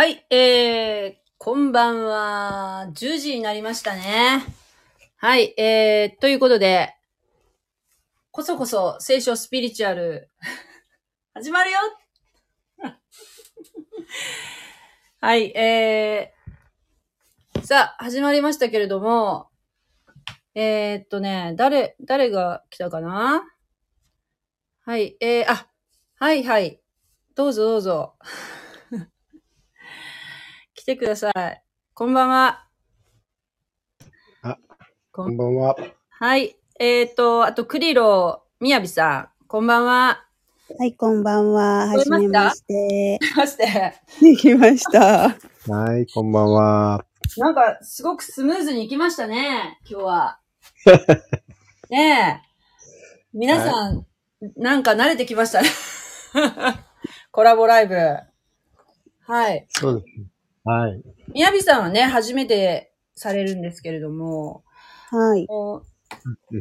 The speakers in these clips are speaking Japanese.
はい、えー、こんばんは。10時になりましたね。はい、えー、ということで、こそこそ聖書スピリチュアル、始まるよ はい、えー、さあ、始まりましたけれども、えー、っとね、誰、誰が来たかな？はい、えー、あ、はいはい。どうぞどうぞ。来てください。こんばんは。あ、ここんばんは。はい。えっ、と、あと、クリロ、みやびさん。こんばんは。はい、こんばんは。はじめまして。まして。できました。はい、こんばんは。なんか、すごくスムーズにいきましたね、今日は。ねえ。皆さん、なんか慣れてきましたね。コラボライブ。はい。そうですね。はい。みやびさんはね、初めてされるんですけれども、はい。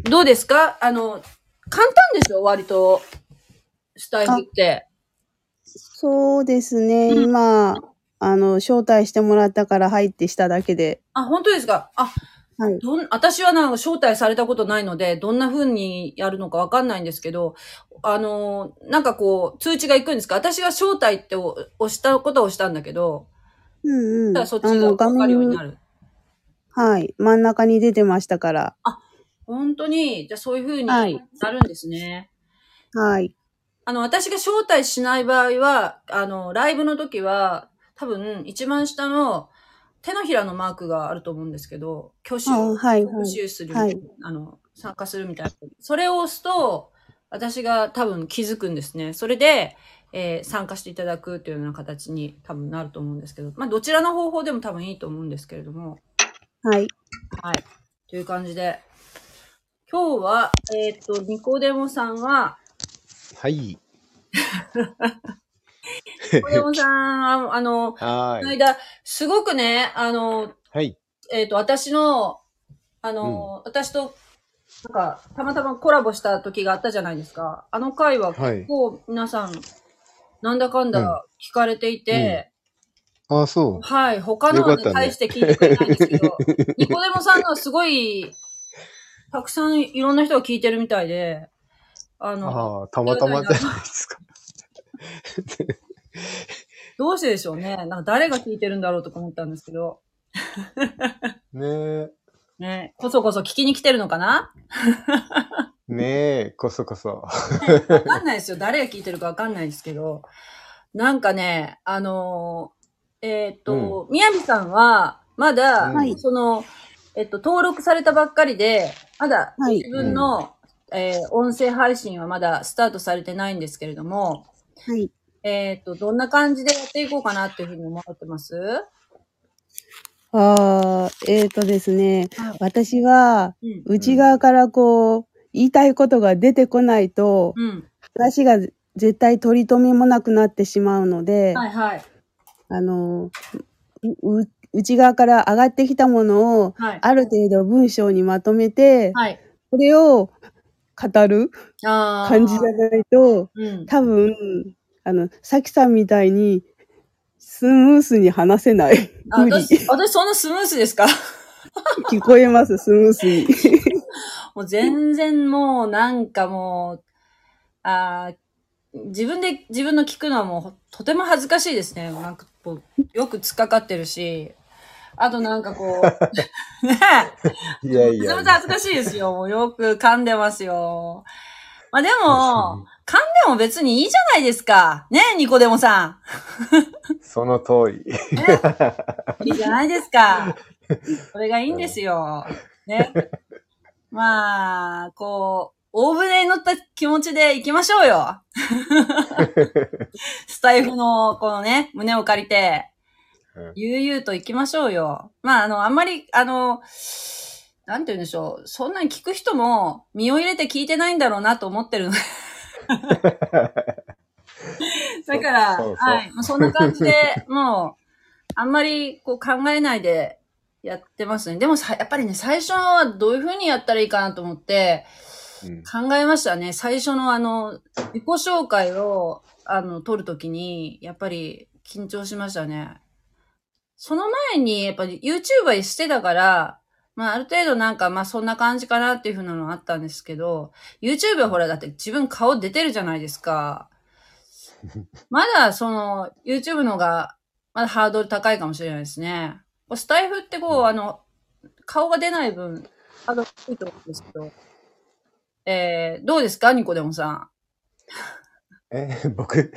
どうですか？あの、簡単でしょ？割と、スタイルって。そうですね。うん今、あの、招待してもらったから入ってしただけで。あ、本当ですか？あ、はい。どん、私はなんか招待されたことないので、どんな風にやるのかわかんないんですけど、あのーなんかこう、通知が行くんですか？私が招待ってお押したことは押したんだけど、うんうん。ただそっちがわ画面かるようにな、る。はい。真ん中に出てましたから。本当に、じゃあそういう風にはないるんですね。はい。あの、私が招待しない場合は、あの、ライブの時は、多分、一番下の手のひらのマークがあると思うんですけど、挙手あはい、はい挙。手する、はいあの、参加するみたいな。それを押すと、私が多分気づくんですね。それで、えー参加していただくというような形に多分なると思うんですけど、まあ、どちらの方法でも多分いいと思うんですけれども、はい。はい。という感じで、今日は、えっ、と、ニコデモさんは、はい。ニコデモさん、ああの、はこの間、すごくね、あの、はい。えっ、と、私の、あの、私と、なんか、たまたまコラボした時があったじゃないですか。あの回ははい結構皆さん、なんだかんだ聞かれていて、あ、そはい、他のに対して聞いてくれないんですけど、ニコデモさんのはすごい、たくさんいろんな人が聞いてるみたいで、あう。の、ああ、たまたまじゃないですか。どうしてでしょうね。なんか誰が聞いてるんだろうとか思ったんですけど、ねえ。ね、こそこそ聞きに来てるのかな？ねえ、こそこそ。わかんないですよ。誰が聞いてるかわかんないですけど、なんかね、あのーえっ、と、みやびさんは、まだ、はいその、えっと、登録されたばっかりで、まだはい自分の、えー音声配信はまだスタートされてないんですけれども、はい。えっ、と、どんな感じでやっていこうかなっていうふうに思ってます？あー、えーとですね。はい私は、うん。内側からこう、言いたいことが出てこないと、うん。話が絶対取り留めもなくなってしまうので、はいはい。あの、内側から上がってきたものを、はい。ある程度文章にまとめて、はい。それを語る感じじゃないと、うん。多分、あの、さきさんみたいに、スムースに話せない。私、私そんなスムースですか？聞こえます、スムースに。もう全然もうなんかもう、あー自分で自分の聞くのはもうとても恥ずかしいですね。なんかこう、よく突っかかってるし、あとなんかこう、ねえ、いやいやめちゃめちゃ恥ずかしいですよ。もうよく噛んでますよ。まあでも、噛んでも別にいいじゃないですか。ねえ、ニコデモさその通り。ん。ねいいじゃないですか。それがいいんですよ。ね。まあ、こう、大船に乗った気持ちで行きましょうよ。スタイフの、このね、胸を借りて、うん悠々と行きましょうよ。まあ、あの、あんまり、あの、なんて言うんでしょう。そんなに聞く人も身を入れて聞いてないんだろうなと思ってるの。だから、はい。そんな感じで、もう、あんまりこう考えないでやってますね。でもさ、やっぱりね、最初はどういう風にやったらいいかなと思ってうん考えましたね。最初のあの、自己紹介を、あの、取るときに、やっぱり緊張しましたね。その前に、やっぱり YouTuber してたから、まあ、ある程度なんか、まあ、そんな感じかなっていう風なのはあったんですけど、YouTube はほら、だって自分顔出てるじゃないですか。まだ、その、YouTube のが、まだハードル高いかもしれないですね。スタイフってこう、あの、顔が出ない分、ハードル低いと思うんですけど、えー、どうですか？ニコデモさん。え、僕、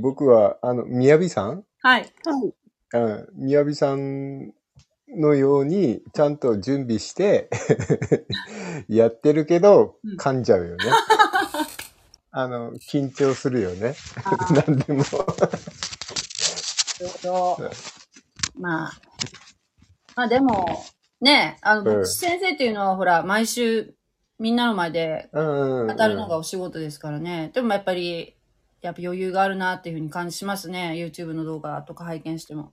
僕は、あの、みやびさん？はい。はい。うん、みやびさんのように、ちゃんと準備して、やってるけどうん、噛んじゃうよね。あの、緊張するよね。あー なんでも。なるほど。まあ。まあでも、ね、あの、うん牧師先生っていうのはほら、毎週みんなの前で語るのがお仕事ですからね。でもやっぱり、やっぱ余裕があるなっていうふうに感じしますね。YouTube の動画とか拝見しても。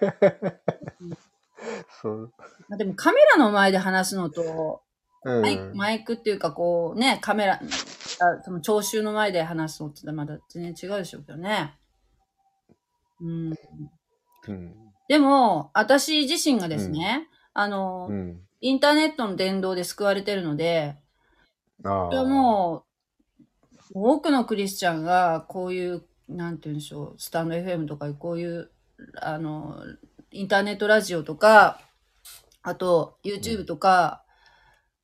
そう。まあでもカメラの前で話すのと、うんマイクマイクっていうかこうね、カメラ、あその聴衆の前で話すのってまだ全然違うでしょうけどね。うん。うん。でも、私自身がですね、あの、うん。インターネットの伝道で救われてるので、ああ。それはもう、多くのクリスチャンが、こういう、なんて言うんでしょう、スタンド FM とか、こういう、あの、インターネットラジオとか、あと、YouTube とか、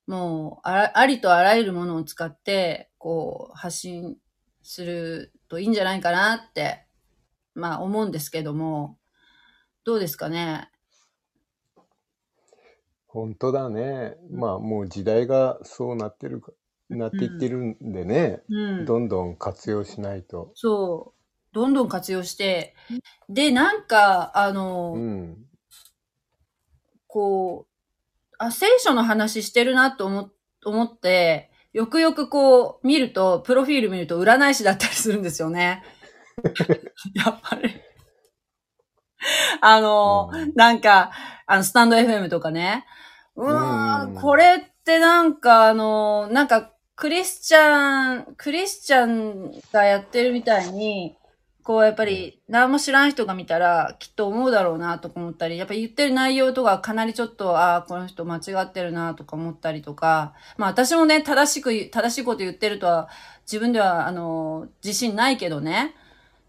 もうあら、ありとあらゆるものを使って、こう、発信するといいんじゃないかなって、まあ、思うんですけども、どうですかね？本当だね。まあ、もう時代がそうなってるか、なっていってるんでね、うん。どんどん活用しないと。そう。どんどん活用して、で、なんか、あの、うん。こう、あ、聖書の話してるなと思思って、よくよくこう見ると、プロフィール見ると占い師だったりするんですよね。やっぱり。あの、うんなんか、あの、スタンド FM とかね。うーうんん、これってなんかあの、なんか、クリスチャン、クリスチャンがやってるみたいに、こうやっぱり何も知らん人が見たらきっと思うだろうなとか思ったり、やっぱり言ってる内容とかかなりちょっと、ああ、この人間違ってるなとか思ったりとか、まあ私もね、正しく正しいこと言ってるとは自分ではあの、自信ないけどね。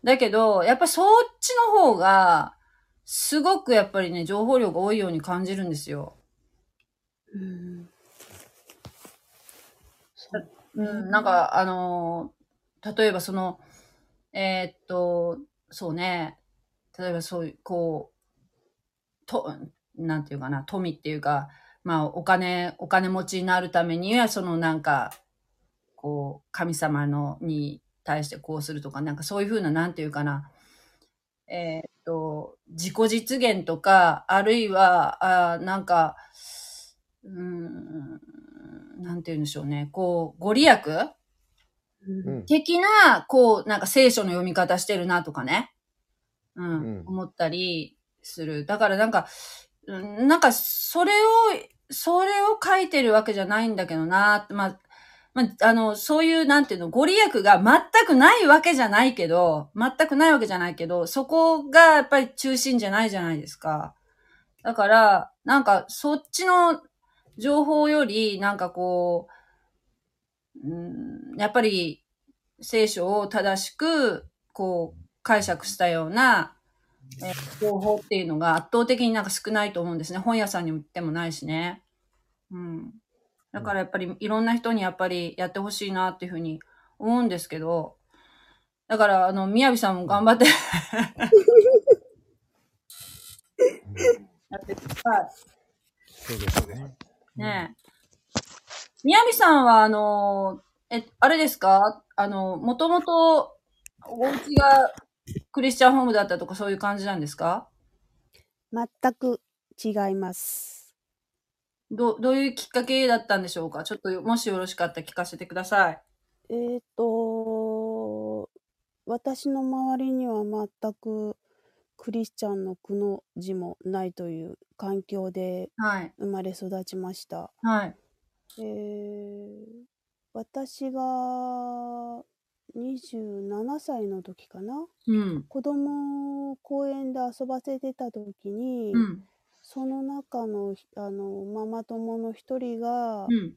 だけど、やっぱそっちの方が、すごくやっぱりね、情報量が多いように感じるんですよ。うん。そううん、なんか、あのー例えばその、えーっと、そうね、例えばそういう、こう、と、なんていうかな、富っていうか、まあ、お金、お金持ちになるためには、そのなんか、こう、神様の、に対してこうするとか、なんかそういうふうな、なんていうかな、えーっと、自己実現とか、あるいは、あーなんか、うーん、なんて言うんでしょうね。こう、ご利益？うんうん。的な、こう、なんか聖書の読み方してるなとかね。うん、うん思ったりする。だからなんか、うんなんか、それを、それを書いてるわけじゃないんだけどなって、まあ、まあ、あの、そういう、なんていうの、ご利益が全くないわけじゃないけど、全くないわけじゃないけど、そこがやっぱり中心じゃないじゃないですか。だから、なんか、そっちの情報より、なんかこう、うん、やっぱり、聖書を正しく、こう、解釈したような、え情報っていうのが圧倒的になんか少ないと思うんですね。本屋さんに売ってもないしね。うん。だからやっぱりいろんな人にやっぱりやってほしいなっていうふうに思うんですけど、だから、あの、みやびさんも頑張ってやってくださそうですね。い。ねえ。みやびさんは、あの、え、あれですか？あの、もともと、お家がクリスチャンホームだったとかそういう感じなんですか？全く違います。ど、どういうきっかけだったんでしょうか？ちょっと、もしよろしかったら聞かせてください。えーと、私の周りには全くクリスチャンの苦の字もないという環境ではい。生まれ育ちました。はい。えー私が27歳の時かなうん。子供を公園で遊ばせてた時に、うん。その中のひあのママ友の一人が、うん。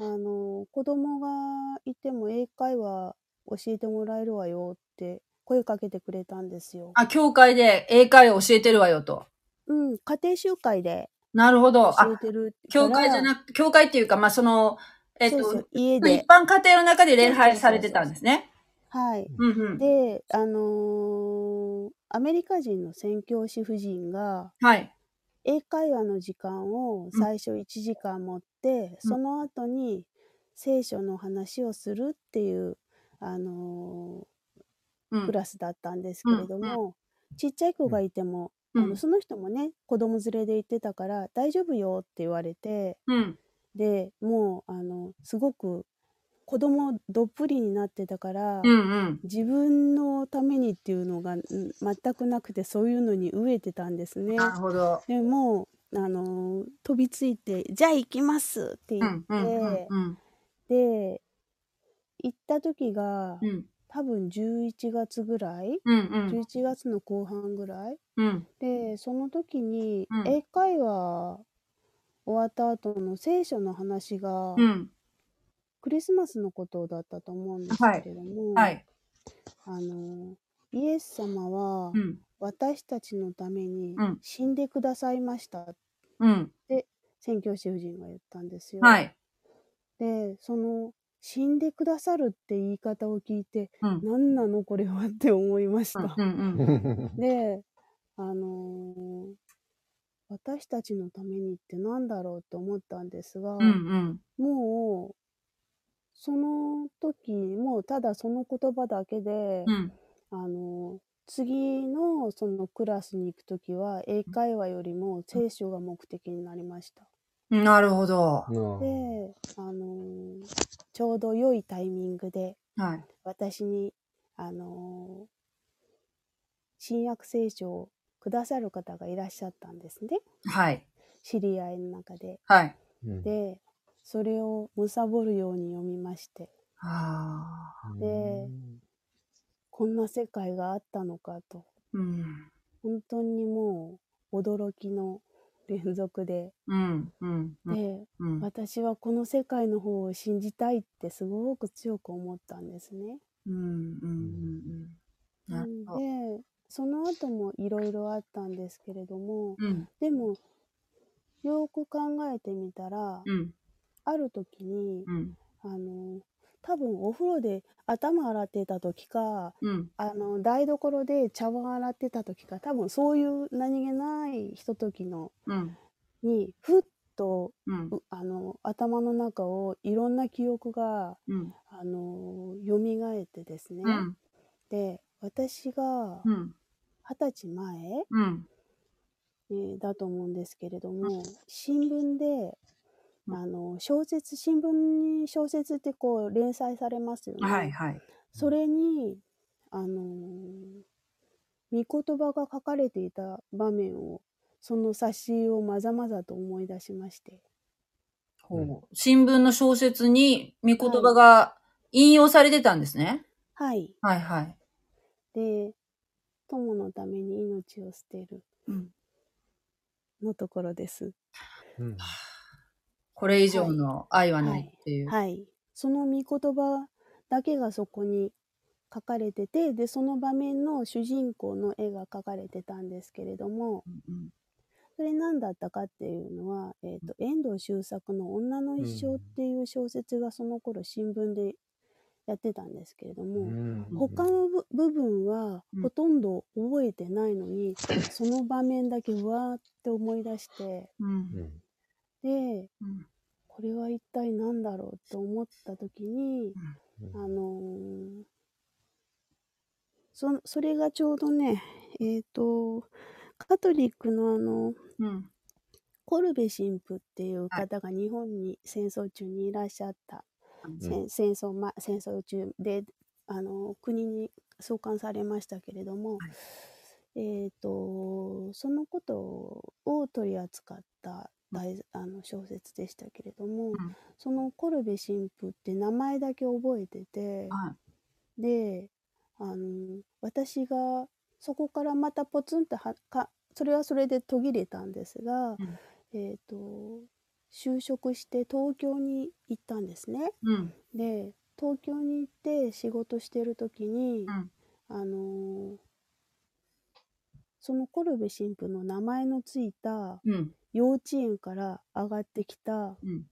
あの子供がいても英会話教えてもらえるわよって声かけてくれたんですよ。あ、教会で英会話教えてるわよと。うん、家庭集会でなるほど。あ、教えてる。教会じゃなく、教会っていうか、まあ、その、えっと、そうそう家一で。般家庭の中で礼拝されてたんですね。はい。うんうん。で、あのーアメリカ人の宣教師夫人がはい。英会話の時間を最初1時間持って、その後に聖書の話をするっていう、あのうクラスだったんですけれども、ちっちゃい子がいても、うん。あのその人もね子供連れで行ってたから大丈夫よって言われてうん。でもうあのすごく子供どっぷりになってたから、うんうん。自分のためにっていうのがん全くなくてそういうのに飢えてたんですね。なるほど。でもうあの飛びついて「じゃあ行きます」ってう言って、んうんうんうん。で行った時が、うん多分11月ぐらい、うんうん。11月の後半ぐらい？うん。でその時にうん英会話終わった後の聖書の話が、うん。クリスマスのことだったと思うんですけれども、はい。あのイエス様はうん。私たちのためにうん死んでくださいましたっうん。て宣教師夫人が言ったんですよ。はい。でその死んでくださるって言い方を聞いてうん。何なのこれはって思いました。うんうん。であのー私たちのためにって何だろうって思ったんですが、うんうん。もうその時もうただその言葉だけで、うん。あの次のそのクラスに行く時は英会話よりも聖書が目的になりました。なるほど。で、あのちょうど良いタイミングではい。私に、あの新約聖書をくださる方がいらっしゃったんですね。はい。知り合いの中で。はい。うんで、それを貪るように読みまして。でこんな世界があったのかと、うん。本当にもう驚きの連続で、うん。うん。うん。で、うん。私はこの世界の方を信じたいってすごく強く思ったんですね。うん。うん。なるほど。で、その後もいろいろあったんですけれども、うん。でも、よく考えてみたら、うん。ある時に、うん。あの、多分お風呂で頭洗ってた時か、うん。あの、台所で茶碗洗ってた時か、多分そういう何気ないひとときの、うん。に、ふっと、うん。うあの、頭の中をいろんな記憶が、うん。あの、蘇ってですね。うん。で、私がうん。二十歳前、うん。えーだと思うんですけれども、新聞で、うんあの、小説、新聞に小説ってこう連載されますよね。はいはい。それに、あのー御言葉が書かれていた場面を、その冊子をまざまざと思い出しまして。ほう。新聞の小説に御言葉が引用されてたんですね。はい。はいはい。で、友のために命を捨てるうん。のところです。うんこれ以上の愛はないっていう。はい。その御言葉だけがそこに書かれてて、で、その場面の主人公の絵が描かれてたんですけれども、うんそれ何だったかっていうのは、えっ、と、遠藤周作の女の一生っていう小説がその頃新聞でやってたんですけれども、うん他の部部分はうんほとんど覚えてないのに、その場面だけうわーって思い出して、うん。うんで、うん。これは一体何だろうと思った時に、あのーそ、それがちょうどね、えっ、と、カトリックのあの、うん。コルベ神父っていう方が日本に戦争中にいらっしゃった、戦戦争、ま、戦争中で、あの、国に送還されましたけれども、えっ、と、そのことを取り扱った大あの小説でしたけれども、んそのコルベ神父って名前だけ覚えてて、はい。で、あの、私がそこからまたポツンとはかそれはそれで途切れたんですが、うんえっ、と、就職して東京に行ったんですね。うん。で、東京に行って仕事してる時に、うんあのそのコルベ神父の名前のついたうん。幼稚園から上がってきたうん。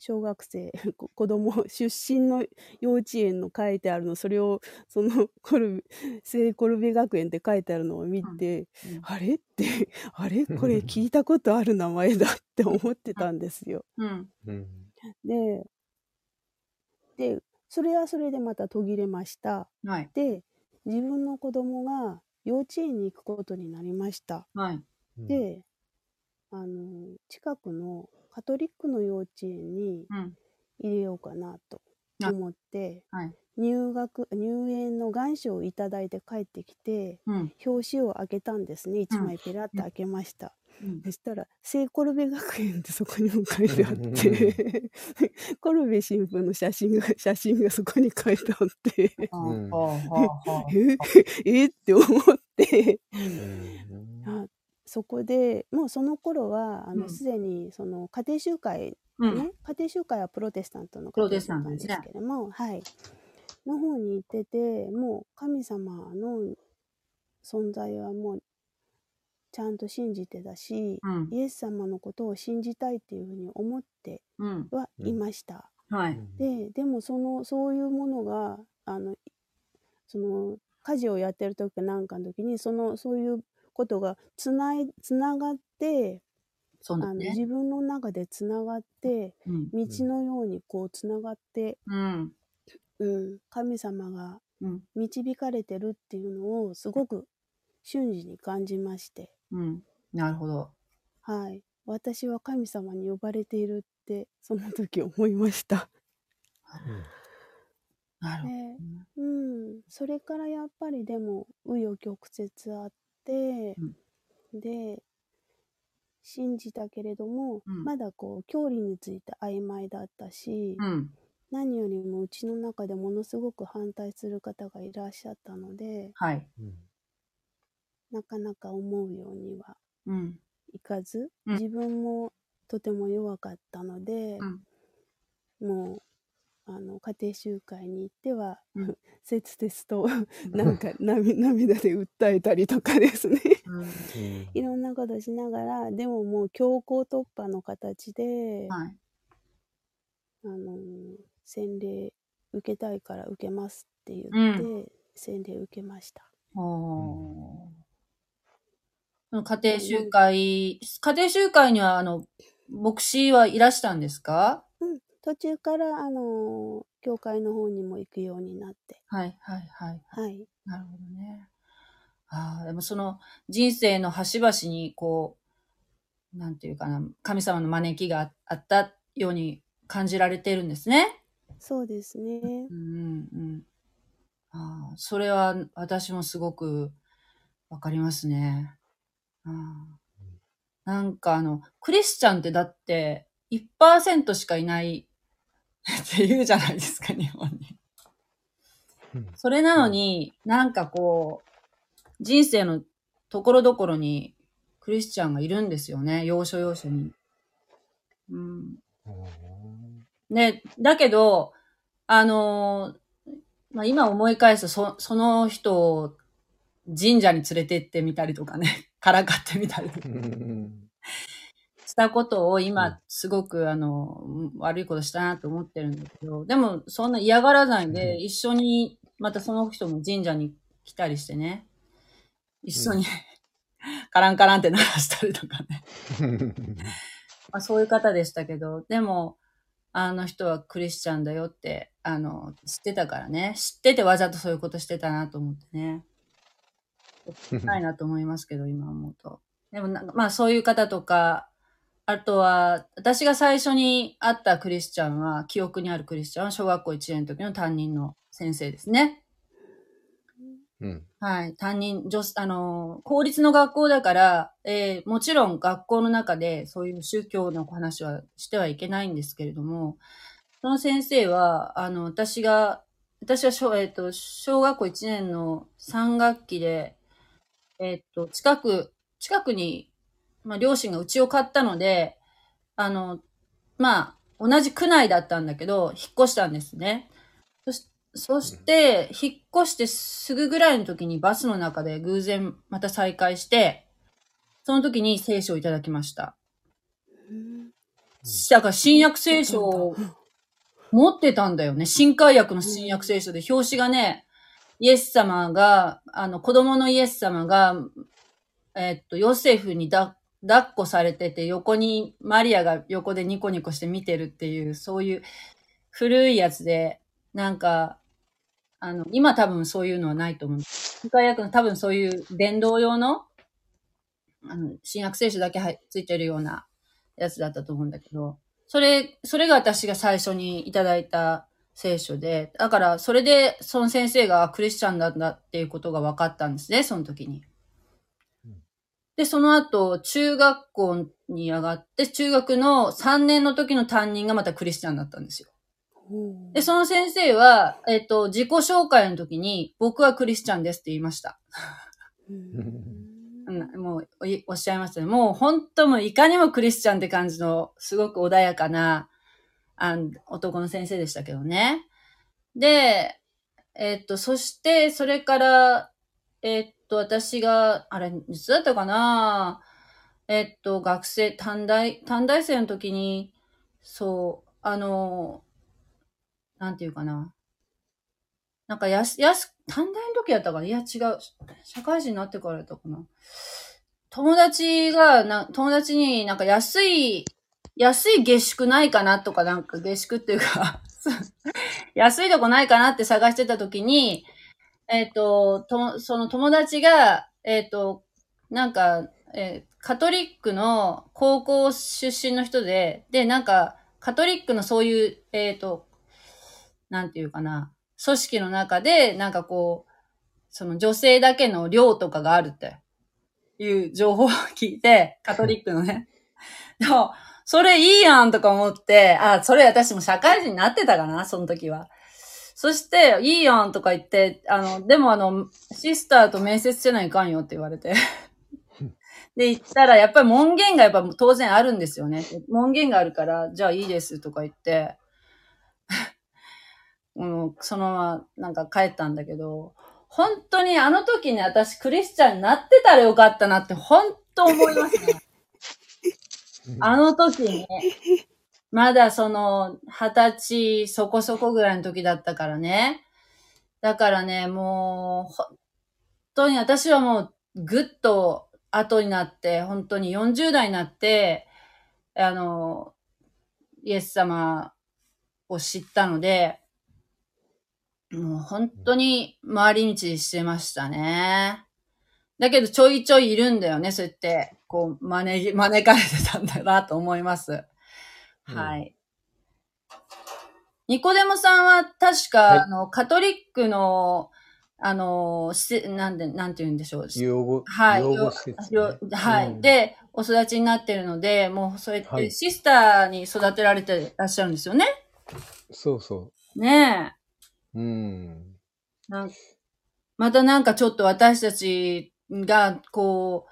小学生 こ子供出身の幼稚園の書いてあるのそれをその コルベ聖コルベ学園って書いてあるのを見て、うんあれって あれ？これ聞いたことある名前だって思ってたんですよ。うん。うん。ででそれはそれでまた途切れました。はい。で自分の子供が幼稚園に行くことになりました。はい。であの近くのカトリックの幼稚園にうん。入れようかなとあ思ってはい。入学入園の願書をいただいて帰ってきてうん。表紙を開けたんですね1枚ペラッと開けました、うん。そしたら聖コルベ学園ってそこにも書いてあって コルベ神父の写真が写真がそこに書いてあってうんはあはあはあ ええって思ってうんあそこでもうその頃はあうんのすでにその家庭集会うん。ね、家庭集会はプロテスタントのプロテ家庭集スタントですね会ですけども、はい、の方に行っててもう神様の存在はもうちゃんと信じてたし、うん。イエス様のことを信じたいっていうふうに思ってうん。はいました。はい。ででもそのそういうものがあのその家事をやってる時かなんかの時にそのそういうことがつないつながってあのそうだね。自分の中でつながってうん。道のようにこうつながって、うん。うん、神様がうん。導かれてるっていうのをすごく瞬時に感じまして、うん。なるほど。はい、私は神様に呼ばれているってその時思いました。なるほど。うん、それからやっぱりでも紆余曲折あって、で信じたけれども、うんまだこう教理について曖昧だったし、うん。何よりもうちの中でものすごく反対する方がいらっしゃったのではい。なかなか思うようにはうん。いかず、うん自分もとても弱かったので、うん。もうあの家庭集会に行っては、うん。切々となんか涙涙で訴えたりとかですね。うん。いろんなことしながらでももう強行突破の形で、はい。あの洗礼受けたいから受けますって言って、う洗礼受けました。家庭集会、家庭集会には、あの、牧師はいらしたんですか？うん、途中からあの教会の方にも行くようになって、はい、はい、はい。はい、なるほどね。ああ、でもその人生の端々にこう、なんていうかな、神様の招きがああったように感じられてるんですね。そうですねう。んうんうん。ああ、それは私もすごくわかりますね。ああなんかあの、クリスチャンってだって1%しかいないって言うじゃないですか、日本に。それなのに、なんかこう、人生のところどころにクリスチャンがいるんですよね、要所要所に。うん。ね、だけど、あのーまあ、今思い返すとそ、その人を神社に連れてってみたりとかね、からかってみたりとかしたことをうん今すごくあの、悪いことしたなと思ってるんだけど、でもそんな嫌がらないで、うん一緒に、またその人も神社に来たりしてね、一緒に、カランカランって鳴らしたりとかね。まあ、そういう方でしたけど、でも、あの人はクリスチャンだよって、あの、知ってたからね。知っててわざとそういうことしてたなと思ってね。ないなと思いますけど、今思うと。でもまあそういう方とか、あとは、私が最初に会ったクリスチャンは、記憶にあるクリスチャンは、小学校1年の時の担任の先生ですね。うんはい。担任、女子、あの、公立の学校だから、えーもちろん学校の中でそういう宗教の話はしてはいけないんですけれども、その先生は、あの、私が私は小、えっ、と、小学校1年の3学期で、えっ、と、近く、近くに、まあ、両親が家を買ったので、あの、まあ、同じ区内だったんだけど、引っ越したんですね。そしそして、引っ越してすぐぐらいの時にバスの中で偶然また再会して、その時に聖書をいただきました。うんだから新約聖書を持ってたんだよね。新海訳の新約聖書で、表紙がね、イエス様が、あの、子供のイエス様が、えっと、ヨセフにだ抱っこされてて、横にマリアが横でニコニコして見てるっていう、そういう古いやつで、なんか、あの、今多分そういうのはないと思う。新海訳の多分そういう伝道用の、あの、新約聖書だけ入ついてるようなやつだったと思うんだけど、それ、それが私が最初にいただいた聖書で、だからそれでその先生がクリスチャンなんだっていうことが分かったんですね、その時に。で、その後、中学校に上がって、中学の3年の時の担任がまたクリスチャンだったんですよ。で、その先生は、えっ、と、自己紹介の時に、僕はクリスチャンですって言いました。もうおっしゃいましたね。もう本当もういかにもクリスチャンって感じの、すごく穏やかな、あん男の先生でしたけどね。で、えっと、そして、それから、えっと、私が、あれ、いつだったかな？えっと、学生、短大、短大生の時に、そう、あの、なんていうかな？なんかやす、やす、短大の時やったかな？いや、違う。社会人になってからやったかな？友達が、な、友達になんか安い、安い下宿ないかなとか、なんか下宿っていうか、安いとこないかなって探してた時に、えっ、と、と、その友達が、えっ、と、なんか、えーカトリックの高校出身の人で、で、なんか、カトリックのそういう、えっ、と、なんていうかな、組織の中で、なんかこう、その女性だけの寮とかがあるっていう情報を聞いて、カトリックのね。でも、それいいやんとか思って、あ、それ私も社会人になってたかな、その時は。そして、いいやんとか言って、あの、でもあの、シスターと面接せないかんよって言われて。で、言ったら、やっぱり門限がやっぱ当然あるんですよね。門限があるから、じゃあいいですとか言って、うん、そのままなんか帰ったんだけど、本当にあの時に私クリスチャンになってたらよかったなって本当思いますね。あの時にね、まだその二十歳そこそこぐらいの時だったからね。だからね、もう、本当に私はもうぐっと後になって、本当に40代になって、あの、イエス様を知ったので、もう本当に回り道してましたね。だけどちょいちょいいるんだよね、そうやって、こう、招き、招かれてたんだなと思います。うんはい。ニコデモさんは確か、はいあの、カトリックの、あの、しなんで、なんて言うんでしょう。養護、はい。養護施設、よはい、うんで、お育ちになってるので、もうそうやってはいシスターに育てられてらっしゃるんですよね。そうそねう。うん。え。なんまたなんかちょっと私たちが、こう、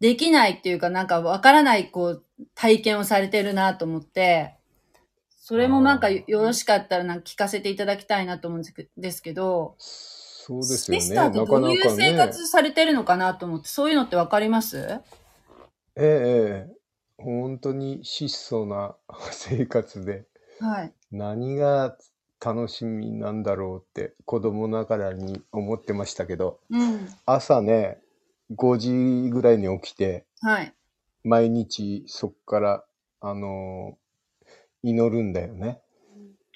できないっていうか、なんかわからない、こう、体験をされてるなと思って、それもなんかよろしかったらなんか聞かせていただきたいなと思うんですけど、そうですよね。シスターってなどういうかなかね。生活されてるのかなと思って、そういうのってわかります？ええええ、本当に質素な生活で、はい。何が楽しみなんだろうって子供ながらに思ってましたけど、うん。朝ね、5時ぐらいに起きて、はい。毎日そっから、あの祈るんだよね。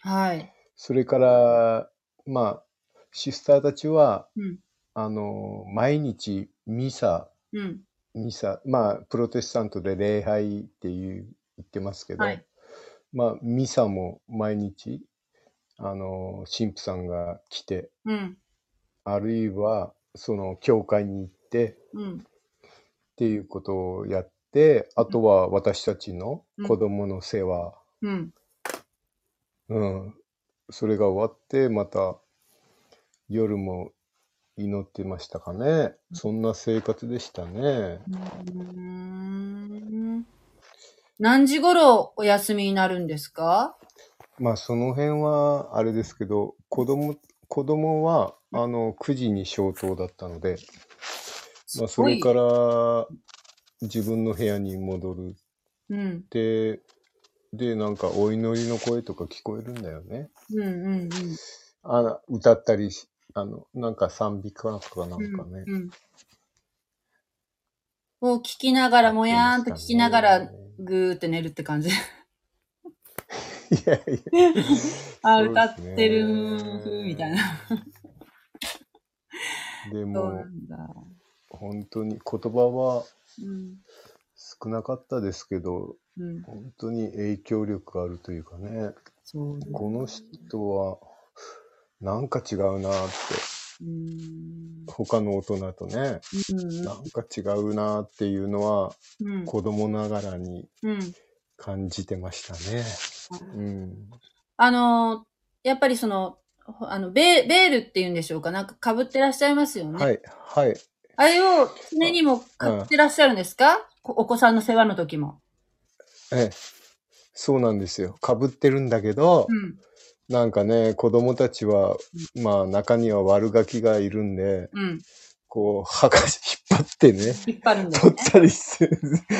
はい。それから、まあ、シスターたちは、うん。あの毎日ミサ、うん。ミサ、まあ、プロテスタントで礼拝っていう言ってますけど、はいまあ、ミサも毎日、あの、神父さんが来て、うん。あるいは、その、教会に行って。うん。っていうことをやって、あとは私たちのうん。子供の世話、うん。うん、それが終わって、また夜も祈ってましたかね。そんな生活でしたね。うーん。何時頃お休みになるんですか？まあその辺はあれですけど、子供、子供はあの9時に消灯だったので、まあそれから自分の部屋に戻る。うん。で、で、なんかお祈りの声とか聞こえるんだよね。うんうんうん。あ歌ったりし、あの、なんか賛美歌とかなんかね。うんうん。を聞きながら、もやーんと聞きながら、ぐーって寝るって感じ。いやいや。あ、歌ってるー、みたいな。そうでもな、んだ。本当に言葉はうん。少なかったですけど、うん。本当に影響力あるというかね、そうですね。この人はなんか違うなって、うーん。他の大人とね、うんなんか違うなっていうのはうん。子供ながらにうん。感じてましたね。うん。あの、やっぱりその、ほあの、ベーベールっていうんでしょうか？なんか被ってらっしゃいますよね。はい、はい。あれを常にも被ってらっしゃるんですか、こお子さんの世話の時も。ええ、そうなんですよ。かぶってるんだけど、うん。なんかね、子供たちは、まあ中には悪ガキがいるんで、うん。こう、はがし、引っ張ってね、引っ張るんだよね。取ったりする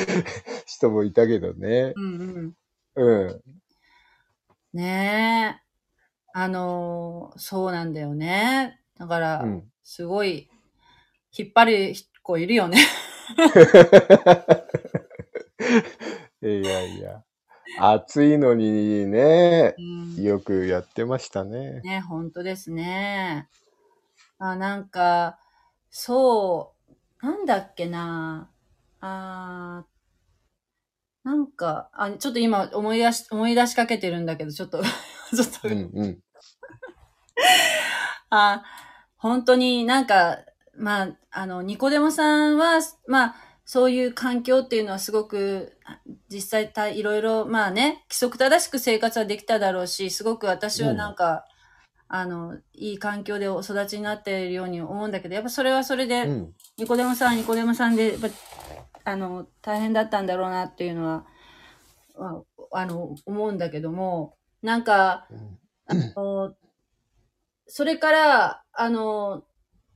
人もいたけどね。うんうん。うん。ねえ。あのーそうなんだよね。だから、うん。すごい、引っ張る子いるよね。いやいや。暑いのにねう、んよくやってましたね。ね、本当ですね。あ、なんか、そう、なんだっけな。あーなんか、あ、ちょっと今思い出し、思い出しかけてるんだけど、ちょっと、ちょっと、うんうん。あ、本当になんか、まあ、あの、ニコデモさんは、まあ、そういう環境っていうのはすごく、あ実際たいろいろ、まあね、規則正しく生活はできただろうし、すごく私はなんか、あの、いい環境でお育ちになっているように思うんだけど、やっぱそれはそれで、うん。ニコデモさんはニコデモさんで、やっぱあの、大変だったんだろうなっていうのは、まあ、あの、思うんだけども、なんか、あの、それから、あの、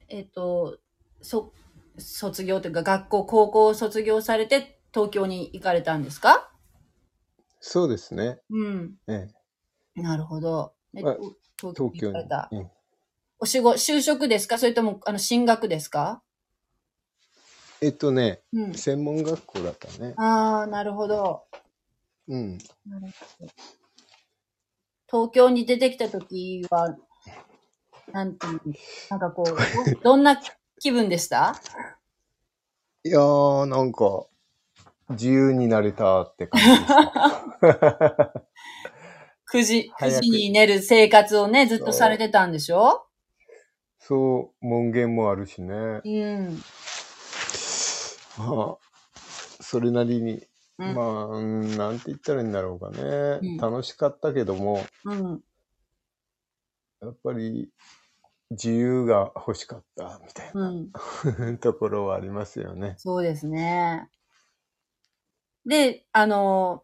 えっ、と、そ、卒業というか学校、高校を卒業されて東京に行かれたんですか？そうですね。うん。ええ、なるほど。えはい東東京に行かれた？。うんお仕事、就職ですか？それとも、あの、進学ですか？えっとね、うん。専門学校だったね。ああ、なるほど。うん。なるほど東京に出てきた時は、なんていう、なんかこう、どどんな気分でした？いやー、なんか、自由になれたって感じでした。?9 時、9早く時に寝る生活をね、ずっとされてたんでしょ？そう、門限もあるしね。うん。まあ、それなりに、うんまあ、うんなんて言ったらいいんだろうかね。うん楽しかったけども、うん。やっぱり自由が欲しかったみたいうん。な ところはありますよね。そうですね。で、あの、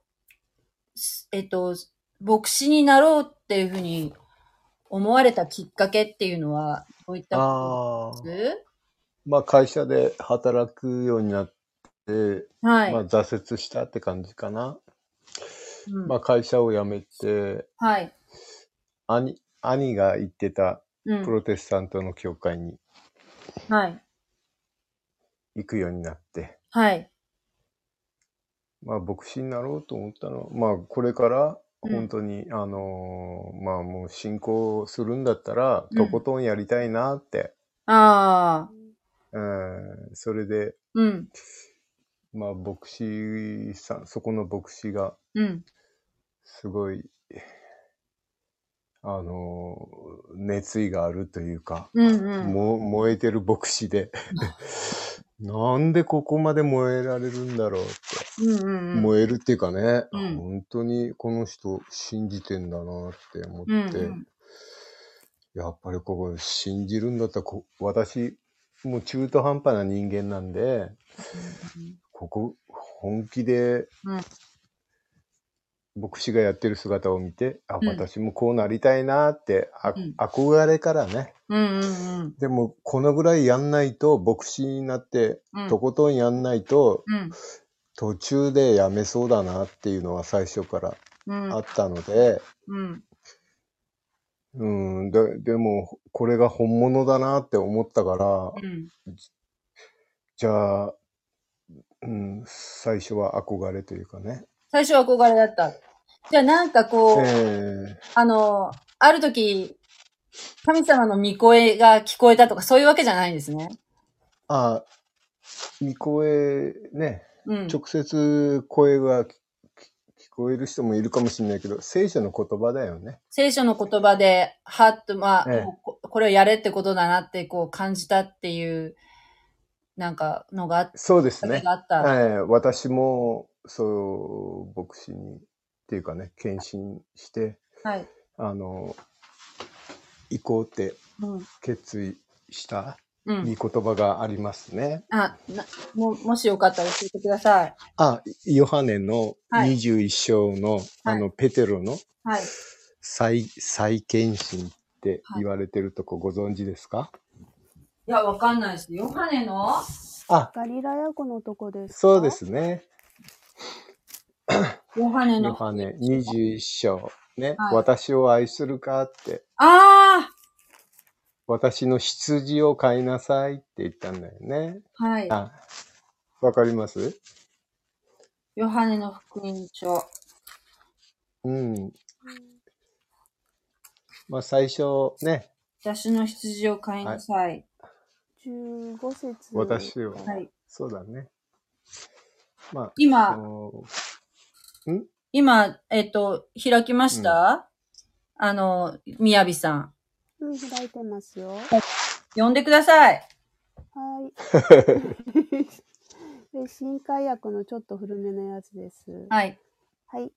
すえっと、牧師になろうっていうふうに思われたきっかけっていうのは、どういったこと。です？まあ会社で働くようになって、はい。まあ挫折したって感じかな。うんまあ会社を辞めて、はい。兄、兄が行ってたうんプロテスタントの教会にはい。行くようになって、はい。まあ牧師になろうと思ったのは、まあこれからうん本当に、あのーまあもう信仰するんだったら、うんとことんやりたいなって、ああ。うん、それで、うん。まあ牧師さん、そこの牧師がうん。すごい、あのー熱意があるというか、うんうん。も燃えてる牧師で、なんでここまで燃えられるんだろうって。うんうんうん。燃えるっていうかね、うん本当にこの人信じてんだなって思って、うんうんやっぱりここ信じるんだったらこ、私、もう中途半端な人間なんで、ここ本気でうん牧師がやってる姿を見て、あ、うん私もこうなりたいなって、あうん憧れからね。うんうんうん。でも、このぐらいやんないと、牧師になって、うんとことんやんないと、うん。途中でやめそうだなっていうのは最初からうん。あったので、うん。うん、ででも、これが本物だなって思ったから、うん。じゃあ、うん、最初は憧れというかね。最初は憧れだった。じゃあなんかこう、えあの、ある時、神様の御声が聞こえたとかそういうわけじゃないんですね。ー、あ、見声ね、うん。直接声が聞聞こえる人もいるかもしれないけど、聖書の言葉だよね。聖書の言葉で、はっと、まあ、えここれをやれってことだなってこう感じたっていう、なんかのがあっそうですねが。あった。ええ私も、そう、牧師に、っていうかね、献身して、はい。あの、行こうってうん。決意したうん。御言葉がありますね。あ、な、も、もしよかったら教えてください。あ、ヨハネのはい21章の、あの、ペテロのはい。再、再献身って言われてるとこご存知ですか、いや、わかんないです。ヨハネの？あ、ガリラヤ湖のとこですか？そうで。すね。ヨハネの。ヨハネ21章。ね、はい私を愛するかって、あ私の羊を飼いなさいって言ったんだよね。あはい。あ、わかります？ヨハネの福音書。うん。まあ最初ね、私の羊を飼いなさい。15節。私をはい。そうだね。まあ、そ今、の今、えっと、開きました、あの、みやびさん。うん、開いてますよ。呼んでください。はい。で新海薬のちょっと古めのやつです。はい。はい。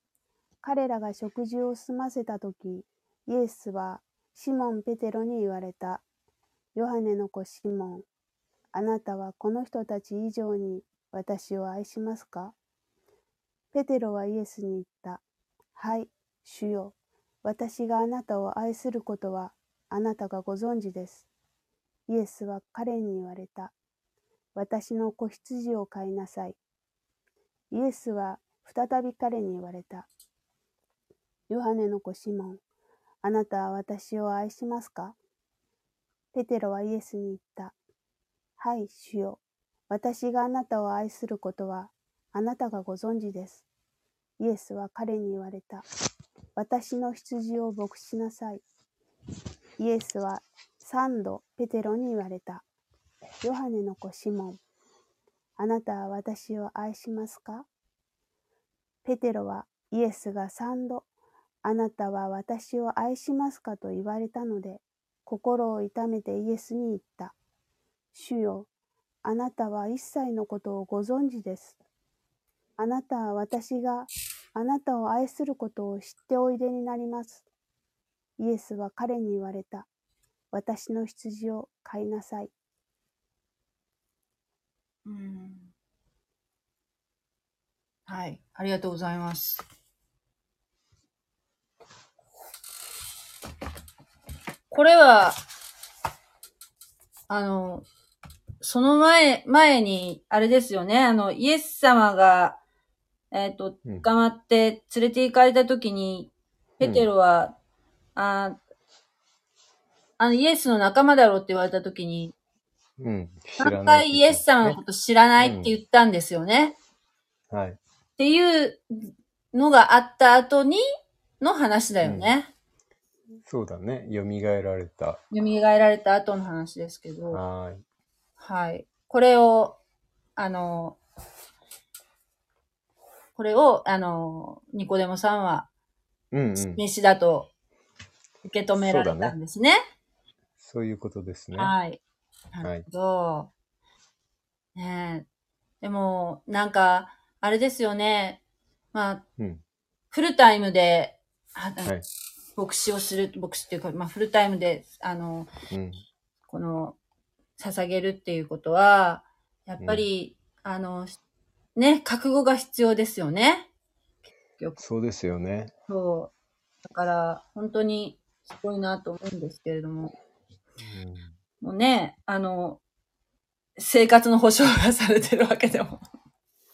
彼らが食事を済ませたとき、イエスはシモン・ペテロに言われた。ヨハネの子シモン、あなたはこの人たち以上に私を愛しますか？ペテロはイエスに言った。はい、主よ。私があなたを愛することはあなたがご存知です。イエスは彼に言われた。私の子羊を飼いなさい。イエスは再び彼に言われた。ヨハネの子シモン、あなたは私を愛しますか？ペテロはイエスに言った。はい、主よ。私があなたを愛することはあなたがご存知です。イエスは彼に言われた。私の羊を牧しなさい。イエスは三度ペテロに言われた。ヨハネの子シモン、あなたは私を愛しますか？ペテロはイエスが三度、あなたは私を愛しますか？と言われたので、心を痛めてイエスに言った。主よ、あなたは一切のことをご存知です。あなたは私があなたを愛することを知っておいでになります。イエスは彼に言われた。私の羊を飼いなさい。うんはい。ありがとうございます。これは、あの、その前、前に、あれですよね、あの、イエス様が、えっ、と、うん捕まって連れて行かれた時に、ペテロは、ああの、イエスの仲間だろうって言われた時に、うん。知何らない回イエス様のこと知らないって言ったんですよね。はい。っていうのがあった後にの話だよね。そうだね。蘇られた。蘇られた後の話ですけど。はーい。はい。これを、あの、これを、あの、ニコデモさんは、うんうん。飯だと受け止められたんですね。そういうことですね。はい。なるほど。ねえ。でも、なんか、あれですよね。まあ、うん。フルタイムで、あはい。牧師をする、牧師っていうか、まあ、フルタイムで、あの、うん。この、捧げるっていうことは、やっぱり、あの、ね、覚悟が必要ですよね。そうですよね。そう。だから、本当にすごいなと思うんですけれども。もうね、あの、生活の保障がされてるわけでも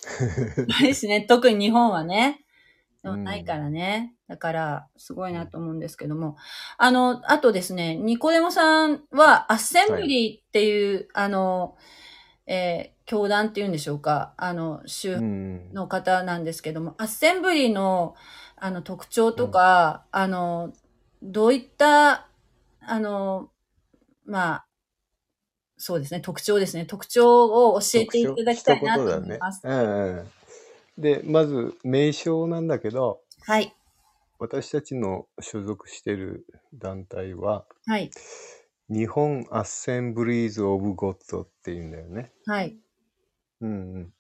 ないしね、特に日本はね、でもないからね。だから、すごいなと思うんですけども。あの、あとですね、ニコデモさんは、アッセンブリーっていう、あの、えー教団っていうんでしょうか、あの、宗うん。の方なんですけども、アッセンブリーの、あの、特徴とか、あの、どういった、あの、まあ、そうですね、特徴ですね。特徴を教えていただきたいなと思います。ね。うんうん。で、まず、名称なんだけど、はい。私たちの所属してる団体は、はい。日本アッセンブリーズ・オブ・ゴッドっていうんだよね。はい。うんうん。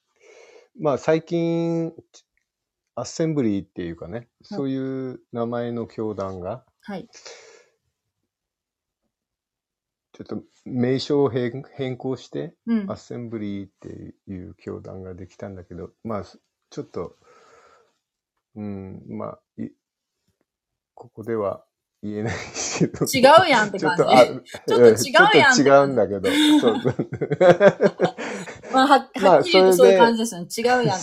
まあ最近、アッセンブリーっていうかね、そういう名前の教団が、はい。ちょっと名称を変変更して、うんアッ。センブリーっていう教団ができたんだけど、まあ、ちょっと、うん、まあ、いここでは言えないけど。違うやんって感じちょっと、違うやん違うんだけど。そう まあ、はまあはっきり言うとそういう感じですよね。違うやん。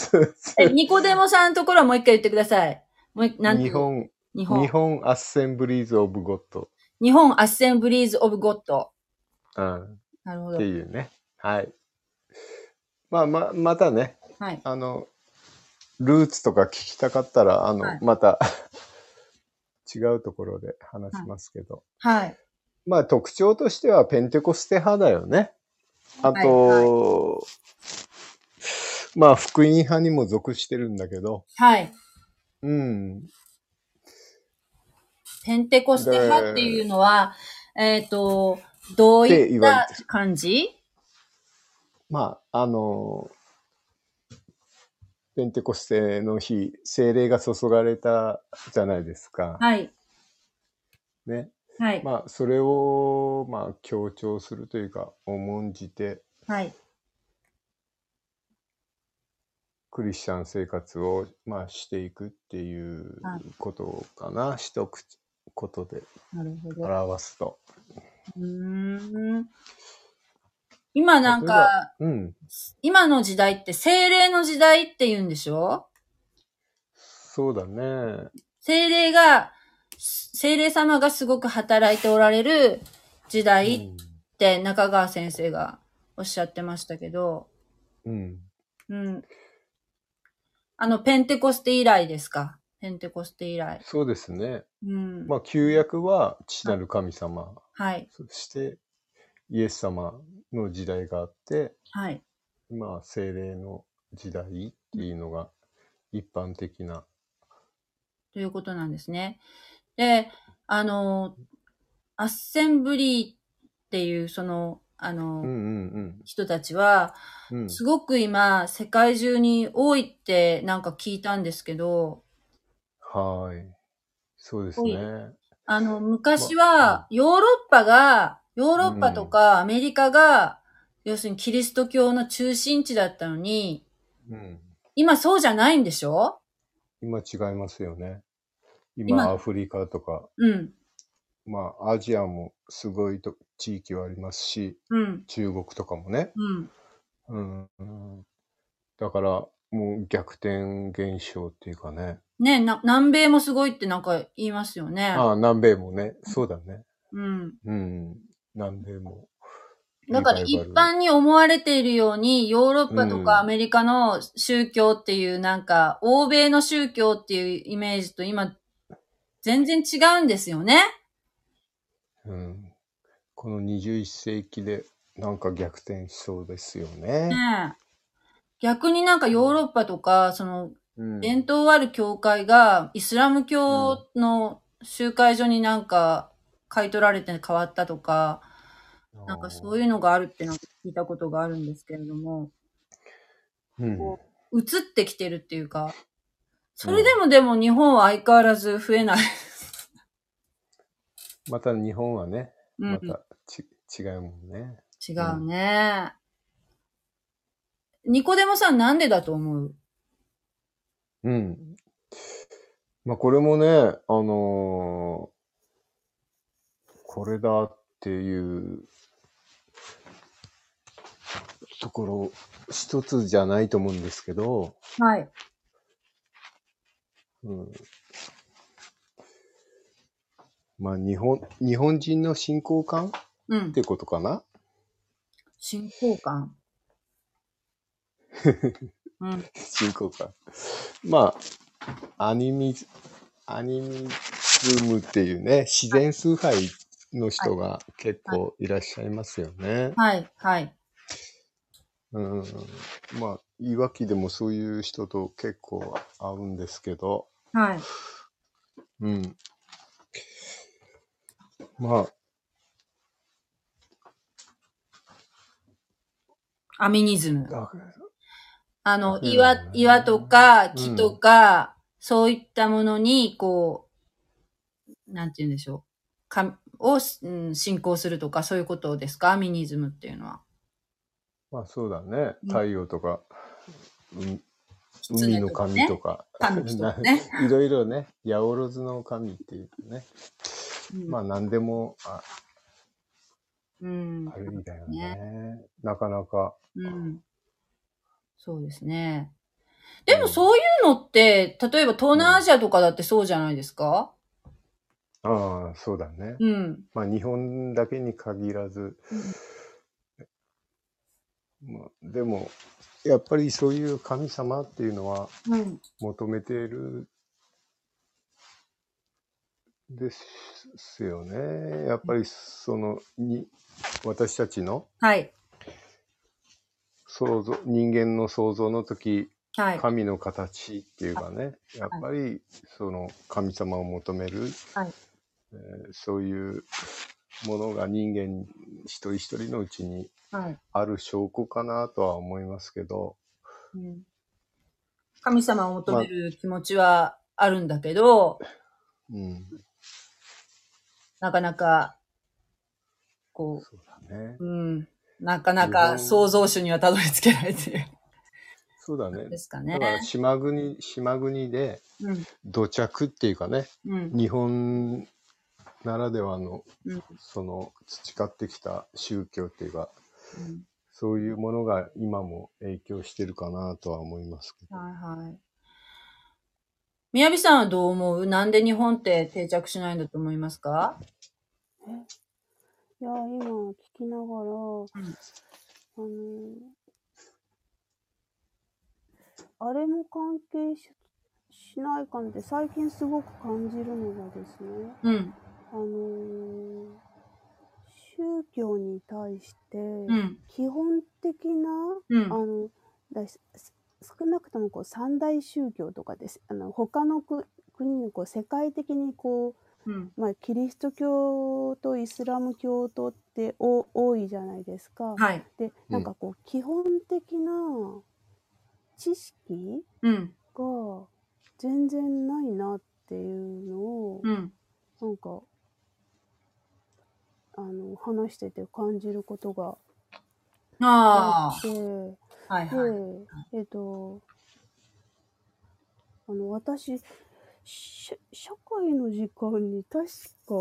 え、ニコデモさんのところはもう一回言ってください。もう一なん日本、日本。日本アッセンブリーズ・オブ・ゴッド。日本アッセンブリーズ・オブ・ゴッド。うん。なるほどって。いうね。はい。まあ、ま、またね、はい。あの、ルーツとか聞きたかったら、あの、はいまた違うところで話しますけど。はい。まあ特徴としてはペンテコステ派だよね。あと、まあ福音派にも属してるんだけど、はい。うん。ペンテコステ派っていうのは、えっ、と、どういった感じ？まあ、あの、ペンテコステの日、精霊が注がれたじゃないですか。はい。ね。はい。まあ、それを、まあ、強調するというか、重んじて、はい。クリスチャン生活を、まあ、していくっていうはいことかな。一口ことでなるほど。表すと。うーん。今なんか、うん。今の時代って精霊の時代って言うんでしょ？そうだね。精霊が、精霊様がすごく働いておられる時代って中川先生がおっしゃってましたけど、うん。うん。うん。あの、ペンテコステ以来ですか？ペンテコステ以来。そうですね。うん。まあ、旧約は父なる神様。はい。そして、イエス様の時代があって、はい。今は精霊の時代っていうのが一般的な。ということなんですね。で、あの、アッセンブリーっていう、その、あの、うんうん人たちは。すごく今、世界中に多いってなんか聞いたんですけど、はい。そうですね。あの、昔まは、ヨーロッパが、ヨーロッパとかアメリカが、要するにキリスト教の中心地だったのに、うん。今そうじゃないんでしょ？今違いますよね。今今、アフリカとか、うん、まあ、アジアもすごいと地域はありますし、うん、中国とかもね。うん。うん。うんだから、もう逆転現象っていうかね。ねな、南米もすごいってなんか言いますよね。ああ、南米もね。そうだね。うん。うん。南米も。だから一般に思われているように、ヨーロッパとうんかアメリカの宗教っていうなんか、欧米の宗教っていうイメージと今、全然違うんですよね。うん。この21世紀でなんか逆転しそうですよね。ねえ逆になんかヨーロッパとか、そのうん。伝統ある教会がイスラム教の集会所になんか買い取られて変わったとか、なんかそういうのがあるってなんか聞いたことがあるんですけれども、うん。こ移ってきてるっていうか、それでもでも日本は相変わらず増えない。また日本はね、うんまたち、違うもんね。違うね。ニコデモさんなんでだと思う？うん。まあこれもね、あのーこれだっていうところ一つじゃないと思うんですけど、はい。うん、まあ日本、日本人の信仰感っうん。てことかな？信仰感。うん。信仰感。まあ、アニミズ、アニミズムっていうね、自然崇拝の人が結構いらっしゃいますよね。はい、はい。うん。まあ、いわきでもそういう人と結構会うんですけど、はい。うん。まあ、アミニズム。だあの、うん岩、岩とか木とか、そういったものに、こう、なんて言うんでしょう。かを、うん、信仰するとか、そういうことですか？アミニズムっていうのは。まあそうだね。うん太陽とか、うん狐海の神とか、神とかね いろいろね、八百万の神っていうね。うんまあ何でもあうんあ。るんだよね。なかなか。うん。そうですね。でもそういうのって、例えば東南アジアとかだってそうじゃないですか？ああ、そうだね。うん。まあ日本だけに限らず、まあ、でも、やっぱりそういう神様っていうのはうん。求めているですよね。やっぱりその、に、私たちのはい。想像、人間の想像の時、はい。神の形っていうかね、やっぱりその神様を求める、はいえーそういうものが人間一人一人のうちにはい。ある証拠かなとは思いますけど、うん神様を求める気持ちはあるんだけど、うん、なかなか、こそうだね。う、うん、なかなか創造主にはたどり着けないっていう。そうだねで。すかだからね。島国、島国でうん。土着っていうかね、うん。日本ならではのうん。その培ってきた宗教っていうか、うんそういうものが今も影響してるかなとは思いますけど。はいはい。宮城さんはどう思う？なんで日本って定着しないんだと思いますか？いや、今聞きながら、あの、あれも関係ししないかなって最近すごく感じるのがですね、うん。あのー宗教に対して、うん。基本的な、うん。あの少なくともこう三大宗教とかですあの他のく国にこう世界的にこうん。う、まあ、キリスト教とイスラム教とってお多いじゃないですか。はい。でなんかこう基本的な知識うん。が全然ないなっていうのを、うん。なんかあの話してて感じることがああって。あ。はいではい。、えっ、と、あの、私、し社会の時間に確か、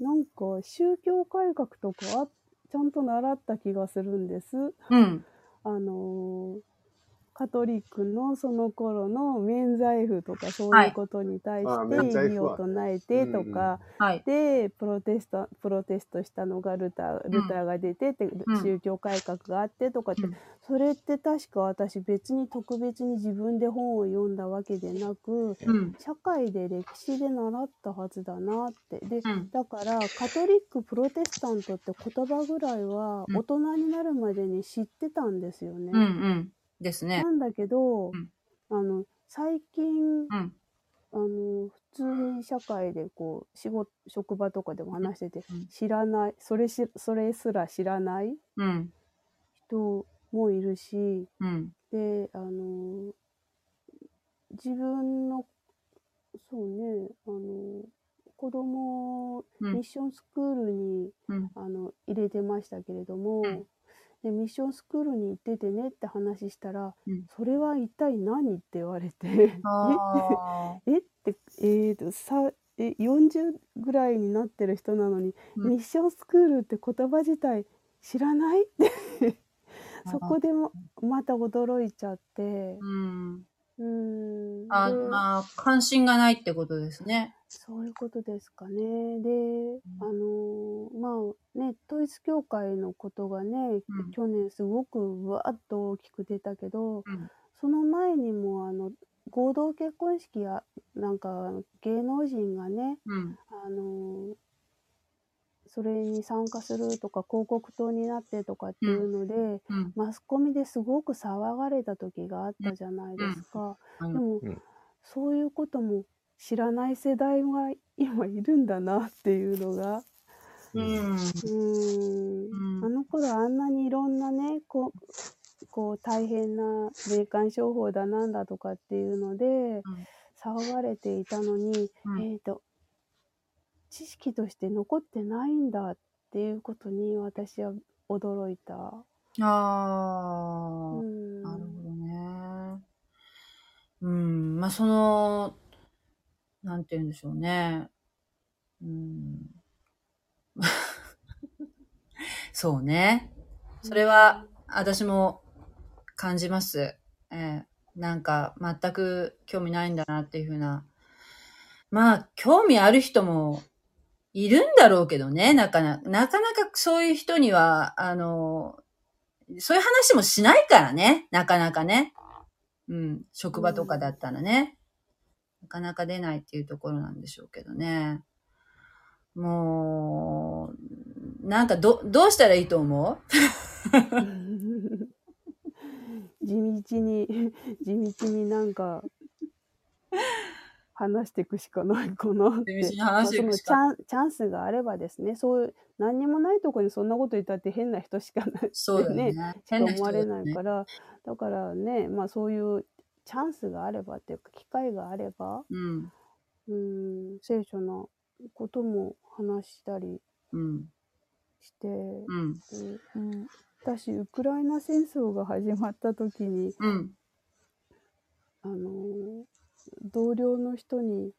なんか宗教改革とかあちゃんと習った気がするんです。うん。あのーカトリックのその頃の免罪符とかそういうことに対あして異議を唱えてとか、はい。でプロテストプロテストしたのがルタールターが出てって、ん。宗教改革があってとかって、うん。それって確か私別に特別に自分で本を読んだわけでなくうん。社会で歴史で習ったはずだなって。でうん。だからカトリックプロテスタントって言葉ぐらいはうん。大人になるまでに知ってたんですよね。ですねな。んだけど、うんあの最近うん。あの普通に社会でこう仕事職場とかでも話してて、うん知らないそれしそれすら知らないうん。人もいるしうん。であの自分のそうねあの子供をうんミッションスクールに、うんあの入れてましたけれども、うんでミッションスクールに行っててねって話したら、うんそれは一体何？って言われて。あ え？ってえーとさえ40ぐらいになってる人なのに、うん。ミッションスクールって言葉自体知らない？って。そこでもまた驚いちゃって。ーうん。うーんあ、でまあ、関心がないってことですね。そういうことですかね。で、あのーまあね、統一教会のことがね、うん去年すごくわーっと大きく出たけど、うんその前にもあの合同結婚式やなんか芸能人がね、うん。あのーそれに参加するとか広告塔になってとかっていうので、うん。マスコミですごく騒がれた時があったじゃないですか。うん。でも、うん。そういうことも知らない世代が今いるんだなっていうのがうん。あの頃あんなにいろんなねこうこう大変な霊感商法だなんだとかっていうので騒がれていたのに、うん。えー、と知識として残ってないんだっていうことに私は驚いた。ああ、うんなるほどね。うん。まあ、その、なんて言うんでしょうね。うん。そうね。それは、私も感じます。ええなんか、全く興味ないんだなっていうふうな。まあ、興味ある人もいるんだろうけどね、なかなか。なかなかそういう人には、あの、そういう話もしないからね、なかなかね。うん、職場とかだったらね。なかなか出ないっていうところなんでしょうけどね。もう、なんかど、どうしたらいいと思う？地道に地道になんか話していくしかない かなって地道に話していくしかまあそのチャンチャンスがあればですねそういう何にもないとこにそんなこと言ったって変な人しかないそうだよね。しか変な人思われないから、だからねまあそういうチャンスがあればっていうか機会があればうん。うん聖書のことも話したりうん。して、うん。うん、私ウクライナ戦争が始まった時にうん。あのー同僚の人に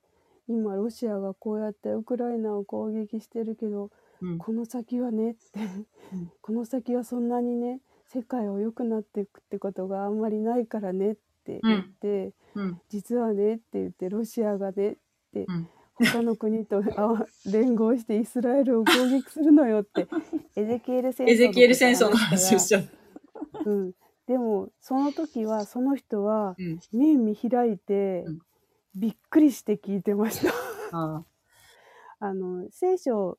今ロシアがこうやってウクライナを攻撃してるけどうん。この先はねって、この先はそんなにね世界は良くなっていくってことがあんまりないからねって言って、うん。実はねって言ってロシアがねって、うん他の国とあ連合してイスラエルを攻撃するのよって エゼキエル戦争の話をししちゃう。うん、でもその時はその人はうん。目見開いて、うんびっくりして聞いてました。ああ の聖書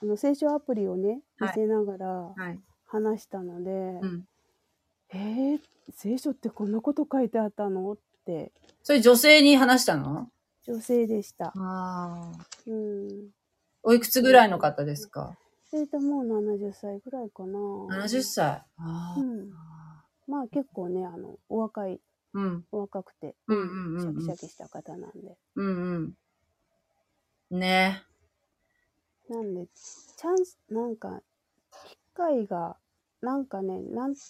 あの聖書アプリをね見はいせながらあ。はい。話したので、うん。えー、聖書ってこんなこと書いてあったの？ってそれ女性に話したの？女性でした。ああ。うん。おいくつぐらいの方ですか？それともう70歳ぐらいかな。?70 歳。ああ。うん。まあ結構ね、あの、お若い、うん。お若くて、うんうんうんうんシャキシャキした方なんで。うんうん。ねなんで、チャンス、なんか、機会が、なんかね、なん、ち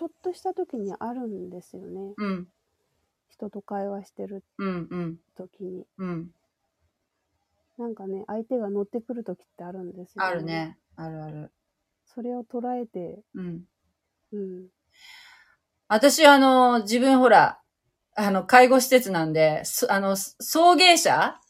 ょっとした時にあるんですよね。うん。人と会話してるうんうん。時に。うん。なんかね、相手が乗ってくる時ってあるんですよ、ある。ね。あるある。それを捉えて、うん。うん。私、あの、自分ほら、あの、介護施設なんで、そあの、送迎車？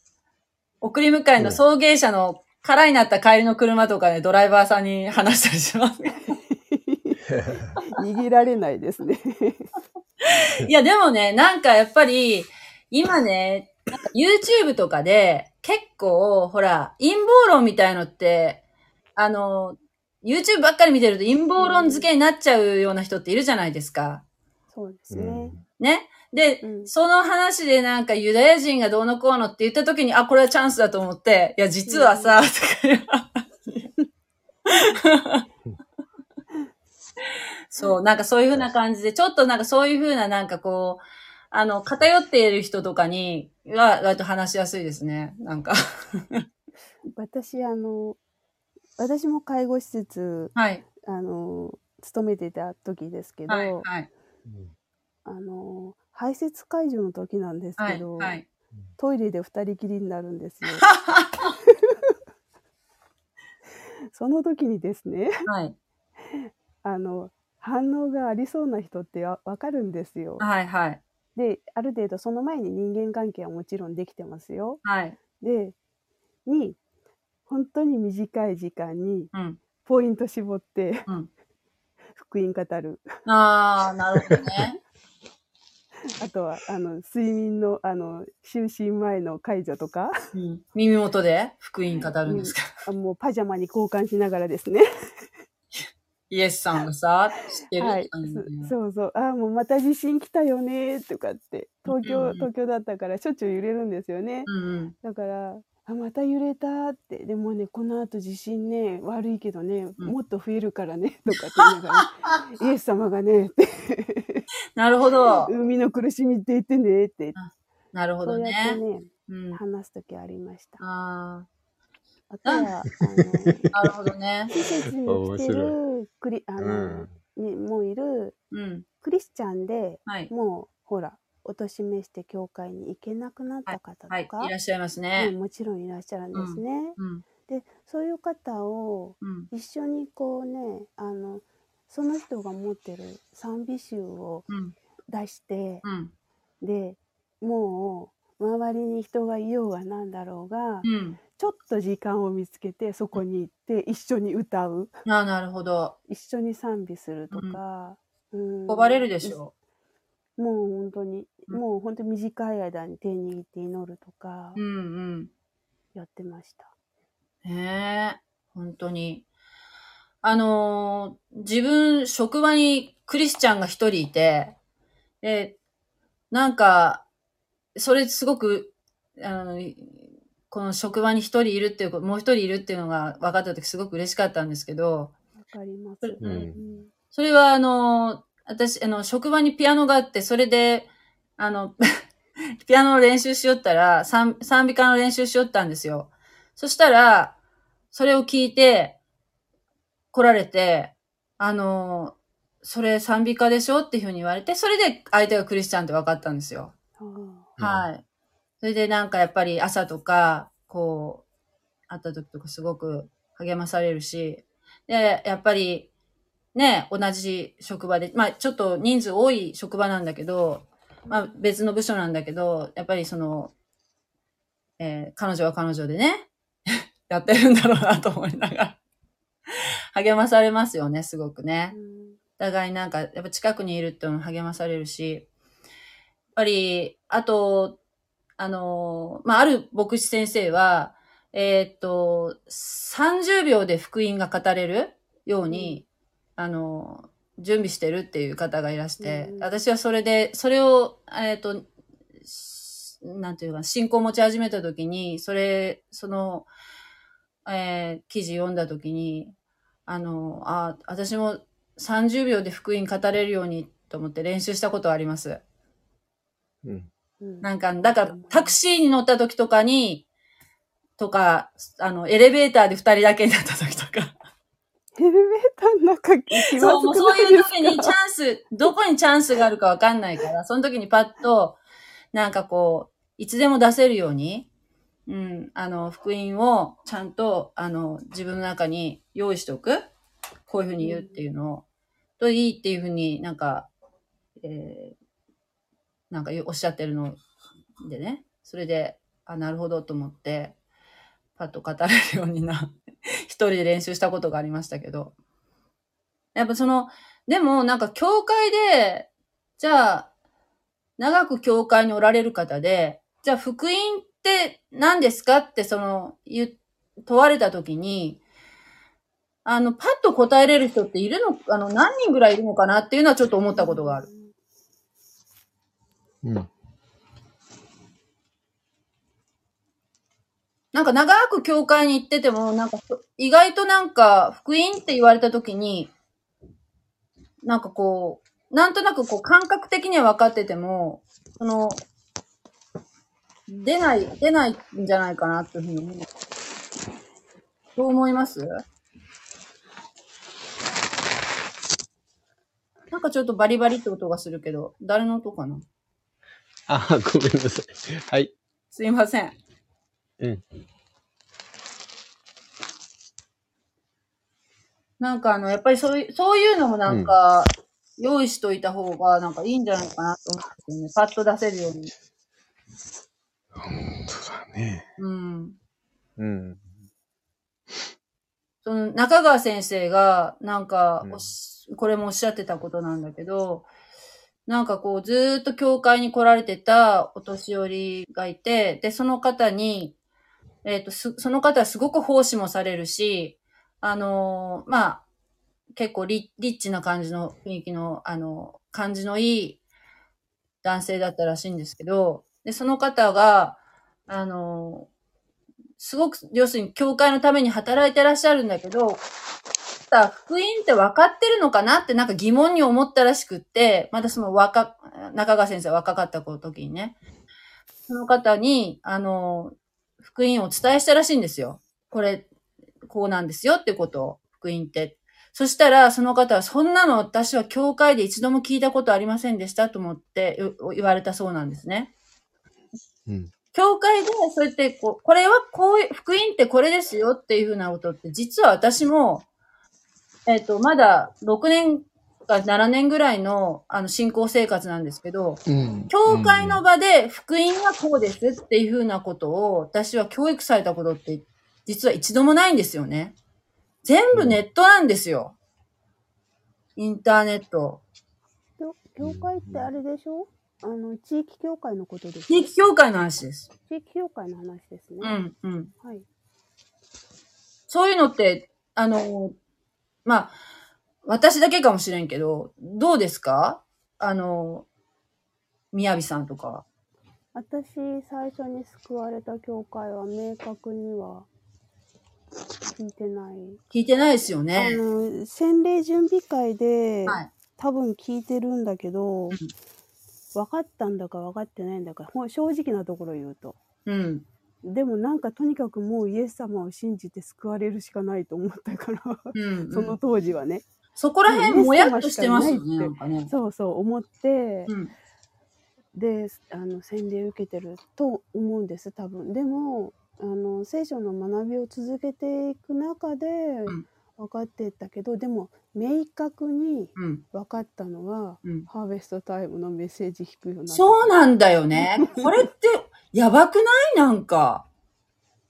送り迎えの送迎車の空になった帰りの車とかでドライバーさんに話したりします。逃げられないですね。いや、でもね、なんかやっぱり、今ね、YouTube とかで、結構、ほら、陰謀論みたいのって、あの、YouTube ばっかり見てると陰謀論付けになっちゃうような人っているじゃないですか。そうですね。うんね？で、うんその話でなんかユダヤ人がどうのこうのって言った時に、あ、これはチャンスだと思って、いや、実はさ、そう、なんかそういう風な感じで、ちょっとなんかそういう風ななんかこう、あの、偏っている人とかには、割と話しやすいですね。なんか。私、あの、私も介護施設、はい。あの、勤めてた時ですけど、はい。はい。うんあの、排泄介助の時なんですはい。けど、はい。トイレで二人きりになるんですよ。その時にですね、はい。あの、反応がありそうな人ってわわかるんですよ。はい。はい。で、ある程度その前に人間関係はもちろんできてますよ。はい。で、に、本当に短い時間にうん。ポイント絞って、うん福音語る。ああ、なるほどね。あとは、あの、睡眠の、あの、就寝前の解除とか、うん。耳元で福音語るんですか、あもうパジャマに交換しながらですね。イエスさんがさ、知ってる？はい。そそうそう。ああ、もうまた地震来たよね、とかって。東京、うんうん東京だったからしょっちゅう揺れるんですよね。うんうん。だから、あ、また揺れたって。でもね、この後地震ね、悪いけどね、うんもっと増えるからね、とかって言いながら、イエス様がね、って、なるほど。海の苦しみって言ってね、って。なるほどそうやってね。ね、うん。話すときありました。ああとは、あの、あ、なるほどね。施設に来てる、クリ、あの、にもういる、うん。クリスチャンで、はい。もう、ほら、お年めして教会に行けなくなった方はいとか、。いらっしゃいますねね。もちろんいらっしゃるんですね。うん。で、そういう方をうん。一緒にこうね、あの、その人が持ってる賛美集をうん。出して、うん。で、もう、周りに人がいようがなんだろうが、うん。ちょっと時間を見つけて、そこに行って、一緒に歌う、ああ、なるほど。一緒に賛美するとか、うん呼ばれるでしょもう本当に、うんもう本当に短い間に手握って祈るとかう。うんうん。やってました。へえ、本当に。あのー自分、職場にクリスチャンが一人いて、で、なんか、それすごく、あの、この職場に一人いるっていうこと、もう一人いるっていうのが分かった時すごく嬉しかったんですけど、わかります。うんそれはあの、私、あの、職場にピアノがあって、それで、あの、ピアノの練習しよったら、賛賛美歌の練習しよったんですよ。そしたら、それを聞いて、来られて、あの、それ賛美歌でしょっていうふうに言われて、それで相手がクリスチャンって分かったんですよ。はい。それでなんかやっぱり朝とか、こう、会った時とかすごく励まされるし、で、やっぱり、ね、同じ職場で、まあちょっと人数多い職場なんだけど、まあ別の部署なんだけど、やっぱりその、えー彼女は彼女でね、やってるんだろうなと思いながら、励まされますよね、すごくね。お互いなんか、やっぱ近くにいるっていうのも励まされるし、やっぱり、あと、あの、まあ、ある牧師先生は、えーっと、30秒で福音が語れるように、あの、準備してるっていう方がいらして、うん私はそれで、それを、えーっと、しなんていうか、信仰を持ち始めた時に、それ、その、えー記事読んだ時に、あの、あ、私も30秒で福音語れるようにと思って練習したことはあります。うん。うんなんか、だからタクシーに乗った時とかに、とか、あの、エレベーターで二人だけになった時とか。エレベーターの中気まそう、もうそういう時にチャンス、どこにチャンスがあるかわかんないから、その時にパッと、なんかこう、いつでも出せるように、うん、あの、福音をちゃんと、あの、自分の中に用意しておく。こういうふうに言うっていうのを、といいっていうふうになんか、えー、なんかおっしゃってるのでね。それで、あ、なるほどと思って、パッと語れるようにな、一人で練習したことがありましたけど。やっぱその、でもなんか教会で、じゃあ、長く教会におられる方で、じゃあ福音って何ですかってその、言、問われたときに、あの、パッと答えれる人っているの、あの、何人ぐらいいるのかなっていうのはちょっと思ったことがある。うん。なんか長く教会に行ってても、なんか意外となんか福音って言われたときに、なんかこう、なんとなくこう感覚的には分かってても、その、出ない、出ないんじゃないかなっていうふうに思う。どう思います？なんかちょっとバリバリって音がするけど、誰の音かな？あ、ごめんなさい。はい。すいません。うん。なんかあの、やっぱりそういう、そういうのもなんか、用意しといた方がなんかいいんじゃないかなと思ってね、パッと出せるように。本当だね。うん。うん。その中川先生が、なんかおし、これもおっしゃってたことなんだけど、なんかこう、ずーっと教会に来られてたお年寄りがいて、で、その方に、えっ、と、す、その方はすごく奉仕もされるし、あのーまあ、結構リリッチな感じの雰囲気の、あの、感じのいい男性だったらしいんですけど、で、その方が、あのすごく、要するに教会のために働いてらっしゃるんだけど、さ福音って分かってるのかなってなんか疑問に思ったらしくって、まだその若、中川先生若かった時にね、その方に、あの、福音をお伝えしたらしいんですよ。これ、こうなんですよってことを、福音って。そしたら、その方は、そんなの私は教会で一度も聞いたことありませんでしたと思ってよ言われたそうなんですね。うん。教会で、そうやって、こう、これはこういう、福音ってこれですよっていうふうなことって、実は私も、えっ、と、まだ6年か7年ぐらいの、あの、信仰生活なんですけど、うん教会の場で福音はこうですっていうふうなことを、私は教育されたことって、実は一度もないんですよね。全部ネットなんですよ。インターネット。教教会ってあれでしょ？あの、地域教会のことです。地域教会の話です。地域教会の話ですね。うん、うん。はい。そういうのって、あの、まあ、私だけかもしれんけど、どうですか？あの、みやびさんとか。私、最初に救われた教会は明確には聞いてない。聞いてないですよあね。の、洗礼準備会で、はい。多分聞いてるんだけど、ん分かったんだか分かってないんだか、正直なところ言うと。うん。でもなんかとにかくもうイエス様を信じて救われるしかないと思ったから、うん。その当時はね。そこら辺もやっとしてますよね。そうそう思って、うん。であの洗礼受けてると思うんです多分でもあの聖書の学びを続けていく中でん分かっていったけど、でも明確にうん。分かったのは、うん。ハーベストタイムのメッセージ聞くようになったそうなんだよね。これって、やばくない？なんか。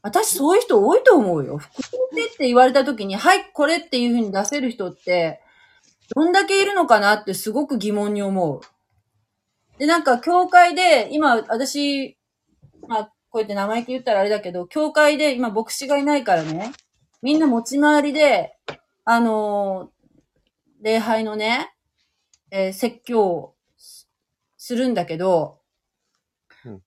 私そういう人多いと思うよ。福音ってって言われた時に、はい、これっていう風に出せる人って、どんだけいるのかなってすごく疑問に思う。で、なんか、教会で、今、私、まあ、こうやって生意気言ったらあれだけど、教会で、今、牧師がいないからね、みんな持ち回りで、あのー礼拝のね、えー説教をするんだけど、うん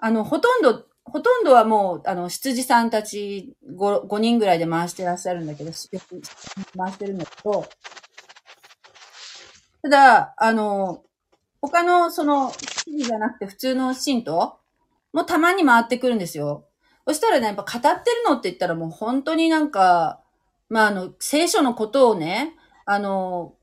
あの、ほとんど、ほとんどはもう、あの、羊さんたち 5, 5人ぐらいで回してらっしゃるんだけど、よく回してるんだけど、ただ、あの、他の、その、羊じゃなくて普通の信徒もたまに回ってくるんですよ。そしたらね、やっぱ語ってるのって言ったらもう本当になんか、まあ、あの、聖書のことをね、あの、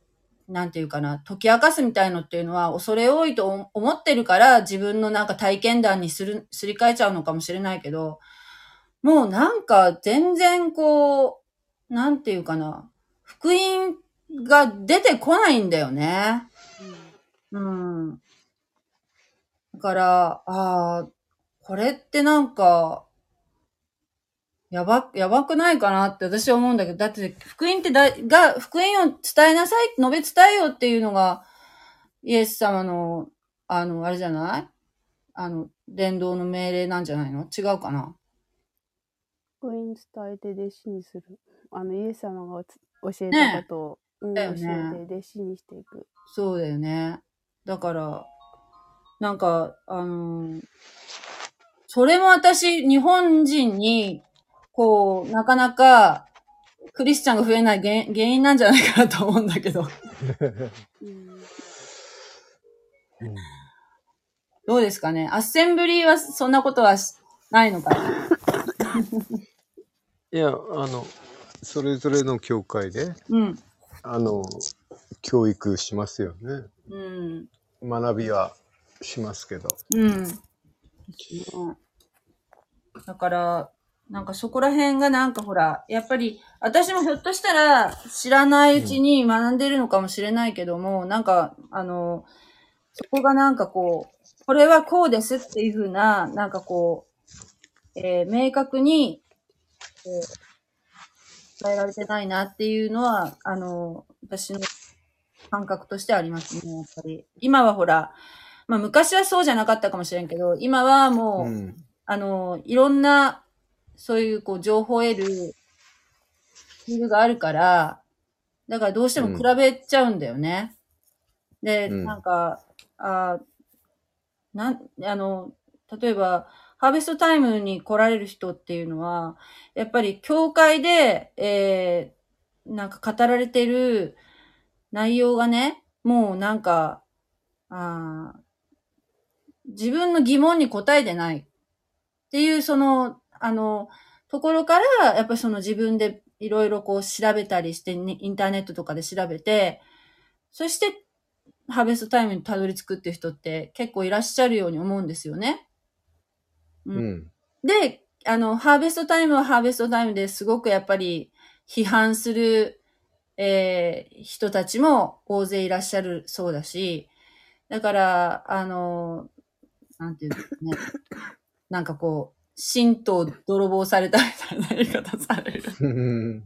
なんていうかな、解き明かすみたいのっていうのは恐れ多いと思ってるから自分のなんか体験談にする、すり替えちゃうのかもしれないけど、もうなんか全然こう、なんていうかな、福音が出てこないんだよね。うん。だから、ああ、これってなんか、やば、やばくないかなって私は思うんだけど、だって福音ってだ、が、福音を伝えなさい、述べ伝えよっていうのが、イエス様の、あの、あれじゃない？あの、伝道の命令なんじゃないの？違うかな？福音伝えて弟子にする。あのイエス様がつ教えたことを、うんだよ教ねえて弟子にしていく。そうだよね。だから、なんか、あのーそれも私、日本人に、こう、なかなか、クリスチャンが増えない原原因なんじゃないかなと思うんだけど。うんどうですかね？アッセンブリーはそんなことはしないのかな？いや、あの、それぞれの教会で、うん。あの、教育しますよね。うん。学びはしますけど。うん。だから、なんかそこら辺がなんかほら、やっぱり、私もひょっとしたら知らないうちに学んでるのかもしれないけども、なんか、あの、そこがなんかこう、これはこうですっていうふうな、なんかこう、えー明確に、えー伝えられてないなっていうのは、あの、私の感覚としてありますね、やっぱり。今はほら、まあ昔はそうじゃなかったかもしれんけど、今はもう、うん。あの、いろんな、そういう、こう、情報を得る、ツールがあるから、だからどうしても比べちゃうんだよね。で、うんなんか、あなん、あの、例えば、ハーベストタイムに来られる人っていうのは、やっぱり教会で、えー、なんか語られてる内容がね、もうなんか、あー自分の疑問に答えてないっていう、その、あの、ところから、やっぱりその自分でいろいろこう調べたりして、ね、インターネットとかで調べて、そして、ハーベストタイムにたどり着くっていう人って結構いらっしゃるように思うんですよね。ううん。で、あの、ハーベストタイムはハーベストタイムですごくやっぱり批判する、えー人たちも大勢いらっしゃるそうだし、だから、あの、なんていうんですかね。なんかこう、神道泥棒されたみたいな言い方される。うん。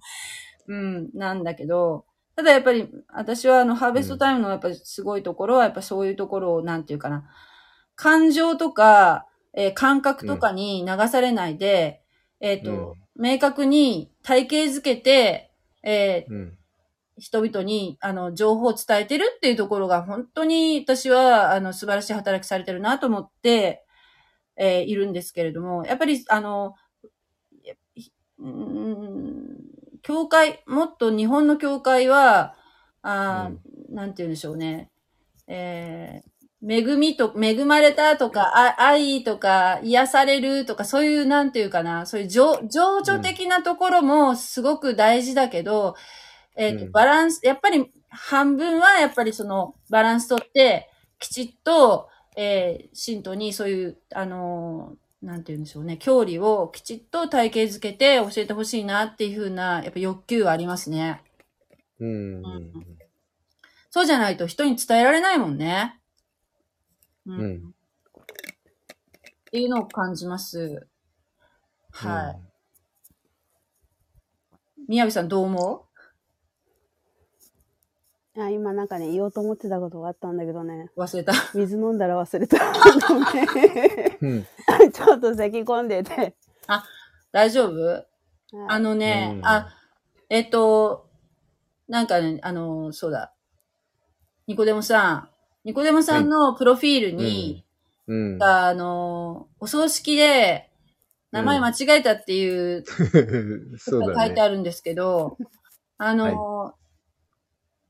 うん、なんだけど、ただやっぱり、私はあの、ハーベストタイムのやっぱりすごいところは、やっぱそういうところを、なんていうかな、感情とか、えー感覚とかに流されないで、えっ、と、明確に体系づけて、えーうん。人々に、あの、情報を伝えてるっていうところが、本当に私は、あの、素晴らしい働きされてるなと思って、えーいるんですけれども、やっぱり、あの、うーん教会、もっと日本の教会は、あーなんて言うんでしょうね。えー恵みと、恵まれたとか、あ愛とか、癒されるとか、そういう、なんていうかな、そういう情情緒的なところもすごく大事だけど、えっ、と、うんバランス、やっぱり半分はやっぱりそのバランスとって、きちっと、えー、信徒にそういう、あのーなんて言うんでしょうね、教理をきちっと体系づけて教えてほしいなっていうふうな、やっぱ欲求はありますね。うん。そうじゃないと人に伝えられないもんね。うん。うんっていうのを感じます。はい。宮部さんどう思あ今なんかね、言おうと思ってたことがあったんだけどね、う忘れた。水飲んだら忘れた。ちょっと咳込んでて。大丈夫？はいあのね、うんあ、えっと、なんかね、あの、そうだ。ニコデモさん。ニコデモさんのプロフィールに、うん。あの、お葬式で、名前間違えたっていう、そう。書いてあるんですけど、あの、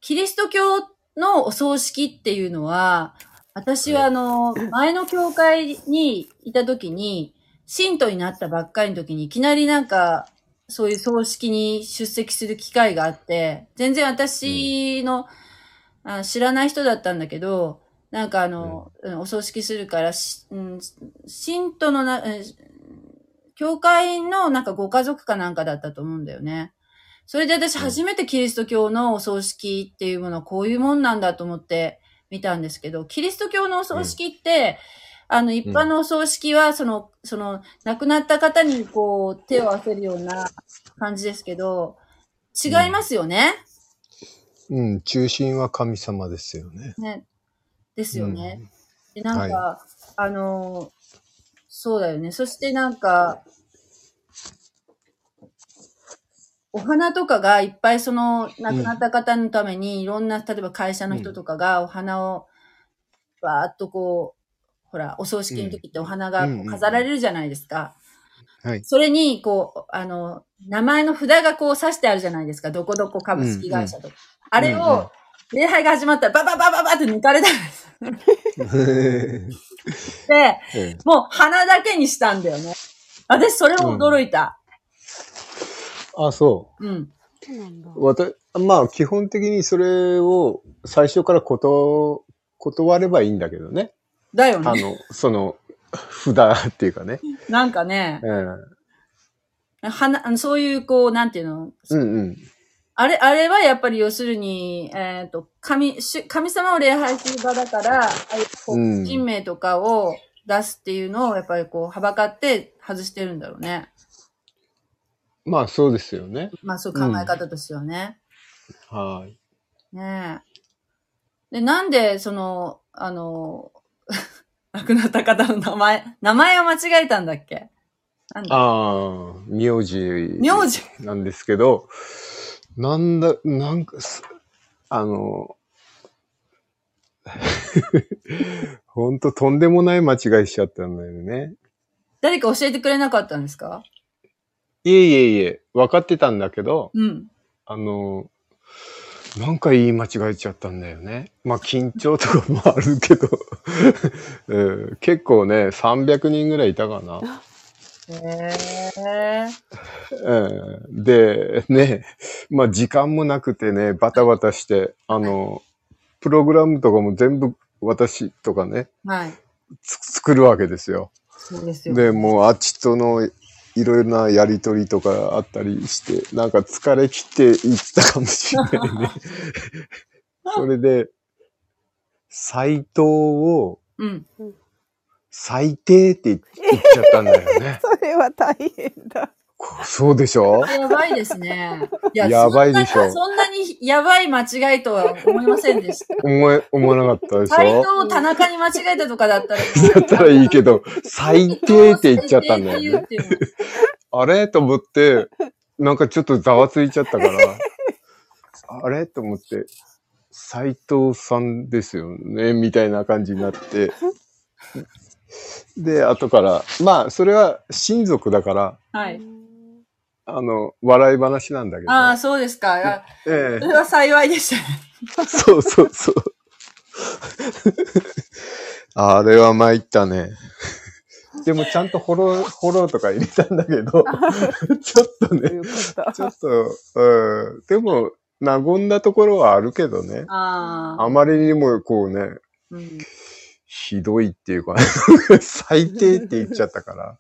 キリスト教のお葬式っていうのは、私はあの、前の教会にいた時に、信徒になったばっかりの時に、いきなりなんか、そういう葬式に出席する機会があって、全然私の、あ知らない人だったんだけど、なんかあの、うんお葬式するから、しうん、信徒のな、うん教会のなんかご家族かなんかだったと思うんだよね。それで私うん初めてキリスト教のお葬式っていうものはこういうもんなんだと思って見たんですけど、キリスト教のお葬式って、あの一般のお葬式はその、その亡くなった方にこう手を合わせるような感じですけど、違いますよね？うん。中心は神様ですよね。ね。ですよね。で、なんか、はあのーそうだよね。そしてなんか、お花とかがいっぱいその亡くなった方のためにいろんな、例えば会社の人とかがお花をわーっとこう、ほら、お葬式の時ってお花が飾られるじゃないですか。はい。それに、こう、あの、名前の札がこう刺してあるじゃないですか。どこどこ株式会社とか。あれを、礼拝が始まったらバババババって抜かれたんです。で、えもう鼻だけにしたんだよね。私それも驚いた。あ、そうん。そうなん。わたまあ、基本的にそれを最初からこと、断ればいいんだけどね。だよね。あの、その、札っていうかね。なんかね、うん。はな、そういう、こう、なんていうの、うんうん。あれ、あれはやっぱり要するに、えっ、と、神、し神様を礼拝する場だから、人名とかを出すっていうのを、やっぱりこう、はばかって外してるんだろうね。まあ、そうですよね。まあ、そう考え方としてはね。はい。ねえ。で、なんで、その、あの、亡くなった方の名前、名前を間違えたんだっけ？なんだああ、名字。名字？なんですけど、なんだ、なんかす、あの、ほんととんでもない間違いしちゃったんだよね。誰か教えてくれなかったんですか？いえいえいえ、分かってたんだけど、うん。あの、なんか言い間違えちゃったんだよね。まあ緊張とかもあるけど、うん結構ね、300人ぐらいいたかな。へえ。うんで、ね、まあ時間もなくてね、バタバタして、あの、プログラムとかも全部私とかね、はい。つ作るわけですよ。そうですよ。で、もうあっちとのいろいろなやりとりとかあったりして、なんか疲れ切っていったかもしれないね。それで、斎藤をうん。最低って言っちゃったんだよね。それは大変だ。こそうでしょ？やばいですね。いやばいでしょそんなにそんなにやばい間違いとは思いませんでした。思え、思わなかったでし斎ょ藤を田中に間違えたとかだったら。だったらいいけど、最低って言っちゃったんだよね。あれ？と思って、なんかちょっとざわついちゃったから、あれ？と思って、斎藤さんですよね、みたいな感じになって。で、後から、まあ、それは親族だから、のはい。あの、笑い話なんだけど。ああ、そうですか。あえそれは幸いでしたね。えそうそうそう。あれは参ったね。でもちゃんとフォロー、フォローとか入れたんだけど、ちょっとね。ちょっと、うん、でも、和んだところはあるけどね。ああ。あまりにもこうね、うんひどいっていうか、最低って言っちゃったから。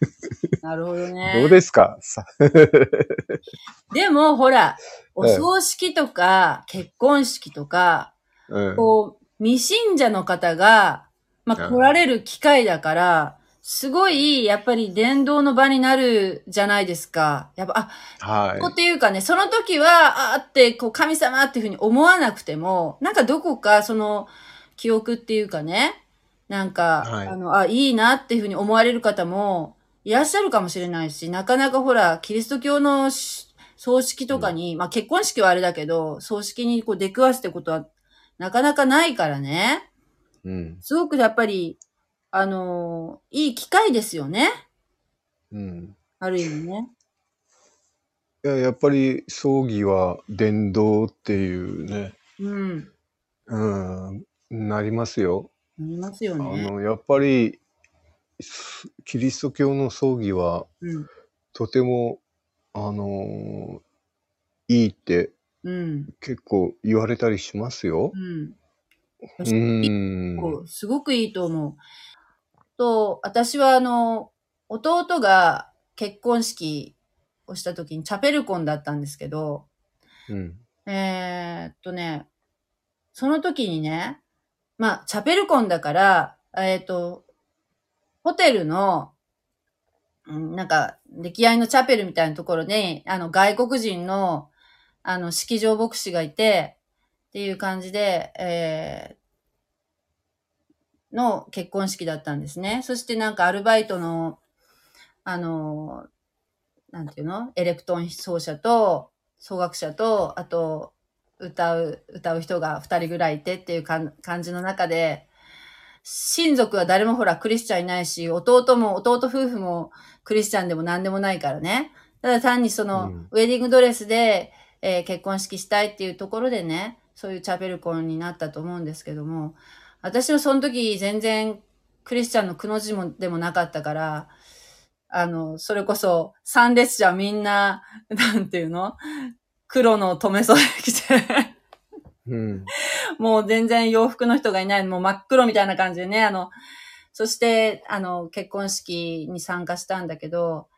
なるほどね。どうですか？さ でも、ほら、おええ葬式とか、結婚式とか、うん。こう、未信者の方が、まあ、うん来られる機会だから、すごい、やっぱり伝道の場になるじゃないですか。やっぱ、あ、ここはっていうかね、その時は、あーって、こう、神様っていうふうに思わなくても、なんかどこか、その、記憶っていうかね、なんか、はいあの、あ、いいなっていうふうに思われる方もいらっしゃるかもしれないし、なかなかほら、キリスト教のし葬式とかに、まあ結婚式はあれだけど、葬式にこう出くわすってことはなかなかないからね。い。うん。すごくやっぱり、あのいい機会ですよね。うん。ある意味ね。いや、やっぱり葬儀は伝道っていうね、うん。うん、なりますよ。なりますよあね。の、やっぱり、すキリスト教の葬儀はうん。とても、あのいいってうん。結構言われたりしますよう。ん。うーん。すごくいいと思う。と、私はあの、弟が結婚式をした時にチャペルコンだったんですけど、うん。えーっとね、その時にね、まあ、チャペルコンだから、えーっと、ホテルの、うんなんか、出来合いのチャペルみたいなところに、あの、外国人の、あの、式場牧師がいて、っていう感じで、えーの結婚式だったんですね。そしてなんかアルバイトの、あの、なんていうの？エレクトン奏者と、奏楽者と、あと、歌う、歌う人が二人ぐらいいてっていうかん感じの中で、親族は誰もほらクリスチャンいないし、弟も、弟夫婦もクリスチャンでも何でもないからね。ただ単にその、うんウェディングドレスで、えー結婚式したいっていうところでね、そういうチャペルコンになったと思うんですけども、私はその時全然クリスチャンのくの字もでもなかったから、あの、それこそ、参列者みんな、なんていうの？黒の留め袖着て、うん。もう全然洋服の人がいない、もう真っ黒みたいな感じでね、あの、そして、あの、結婚式に参加したんだけど、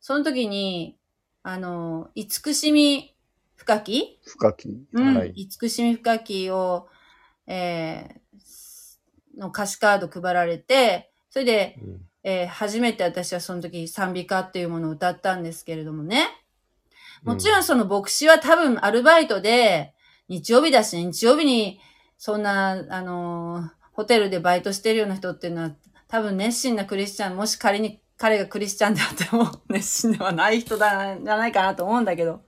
その時に、あの、慈しみ深き深き。うん。はい。慈しみ深きを、えー、の歌詞カード配られて、それで、うんえー初めて私はその時賛美歌っていうものを歌ったんですけれどもね。もちろんその牧師は多分アルバイトで、日曜日だし、日曜日にそんな、あのホテルでバイトしてるような人っていうのは、多分熱心なクリスチャン、もし仮に彼がクリスチャンであっても熱心ではない人だ、じゃないかなと思うんだけど、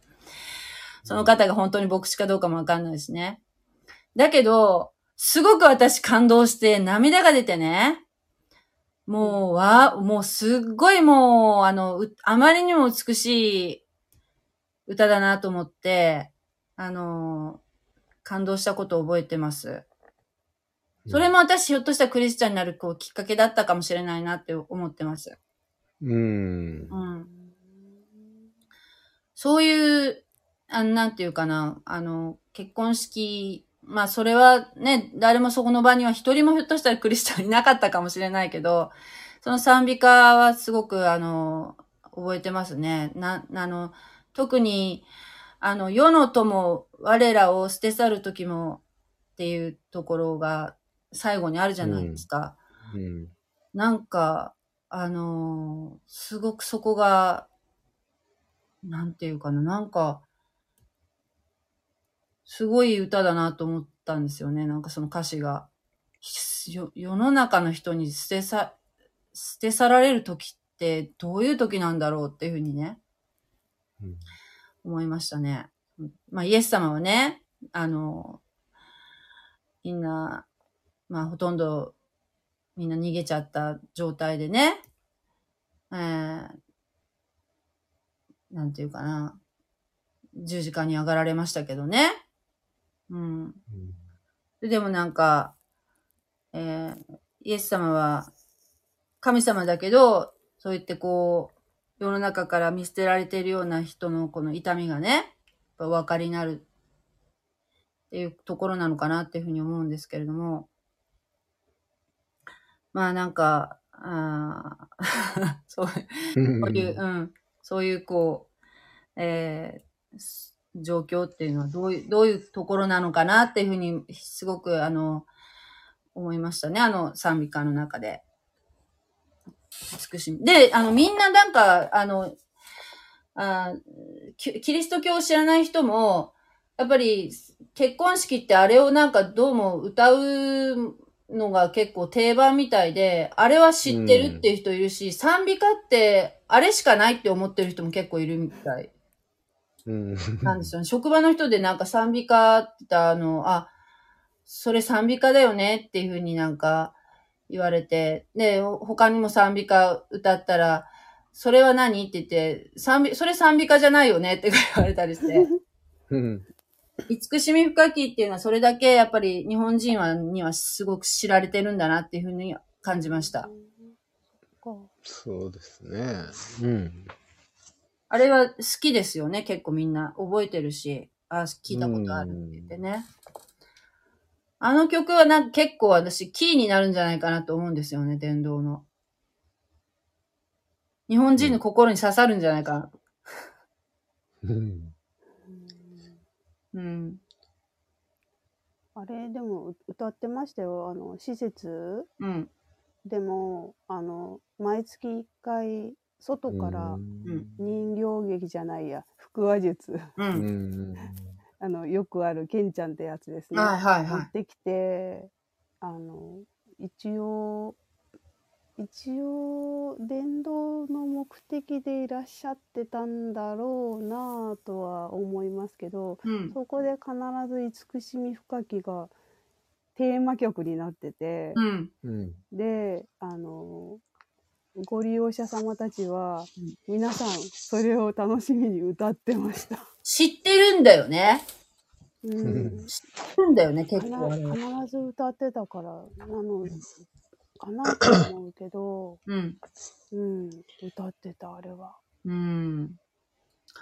その方が本当に牧師かどうかもわかんないしね。だけど、すごく私感動して涙が出てね、もう、わ、もうすっごいもう、あの、あまりにも美しい歌だなと思って、あの、感動したことを覚えてます。それも私、ひょっとしたらクリスチャンになるこうきっかけだったかもしれないなって思ってます。うん。うん。そういう、あのなんていうかな、あの、結婚式、まあそれはね、誰もそこの場には一人もひょっとしたらクリスチャンいなかったかもしれないけど、その賛美歌はすごくあの、覚えてますね。な、あの、特に、あの、世の友、我らを捨て去る時もっていうところが最後にあるじゃないですか。うん。なんか、あのーすごくそこが、なんていうかな、なんか、すごい歌だなと思ったんですよね。なんかその歌詞が。よ世の中の人に捨てさ、捨て去られる時ってどういう時なんだろうっていうふうにね、うん思いましたね。まあ、イエス様はね、あの、みんな、まあ、ほとんどみんな逃げちゃった状態でね、えー、なんていうかな、十字架に上がられましたけどね。うん。ででもなんか、えー、イエス様は神様だけど、そう言ってこう、世の中から見捨てられているような人のこの痛みがね、お分かりになるっていうところなのかなっていうふうに思うんですけれども、まあなんか、あー そうそういう、うん、そういうこう、えーす状況っていうのはどういう、どういうところなのかなっていうふうに、すごく、あの、思いましたね。あの、賛美歌の中で。美しみ。で、あの、みんななんか、あの、あキキリスト教を知らない人も、やっぱり結婚式ってあれをなんかどうも歌うのが結構定番みたいで、あれは知ってるっていう人いるし、賛美歌ってあれしかないって思ってる人も結構いるみたいうん。なんですよね。職場の人でなんか賛美歌って言ったらあの、あ、それ賛美歌だよねっていうふうになんか言われて、で、他にも賛美歌歌ったら、それは何？って言って、賛美、それ賛美歌じゃないよね？って言われたりして。うん。慈しみ深きっていうのはそれだけやっぱり日本人はにはすごく知られてるんだなっていうふうに感じました。そそうですね。うん。あれは好きですよね、結構みんな覚えてるし、あ、聞いたことあるって言ってね。あの曲はなんか結構私キーになるんじゃないかなと思うんですよね、電動の。日本人の心に刺さるんじゃないかな。うん。ううん。あれでもう歌ってましたよあの施設うん。でもあの毎月1回外から人形劇じゃないや腹話術う。うんん。あのよくあるケンちゃんってやつですね、はいはいは持ってきてあの一応一応伝道の目的でいらっしゃってたんだろうなとは思いますけどい。うん。そこで必ず慈しみ深きがテーマ曲になってて、うん。うん。であのご利用者様たちはうん皆さんそれを楽しみに歌ってました。知ってるんだよね。うん、知ってるんだよね、結必構あれは。必ず歌ってたからなのかなと思うけど、うん。うん、歌ってた、あれは。うん。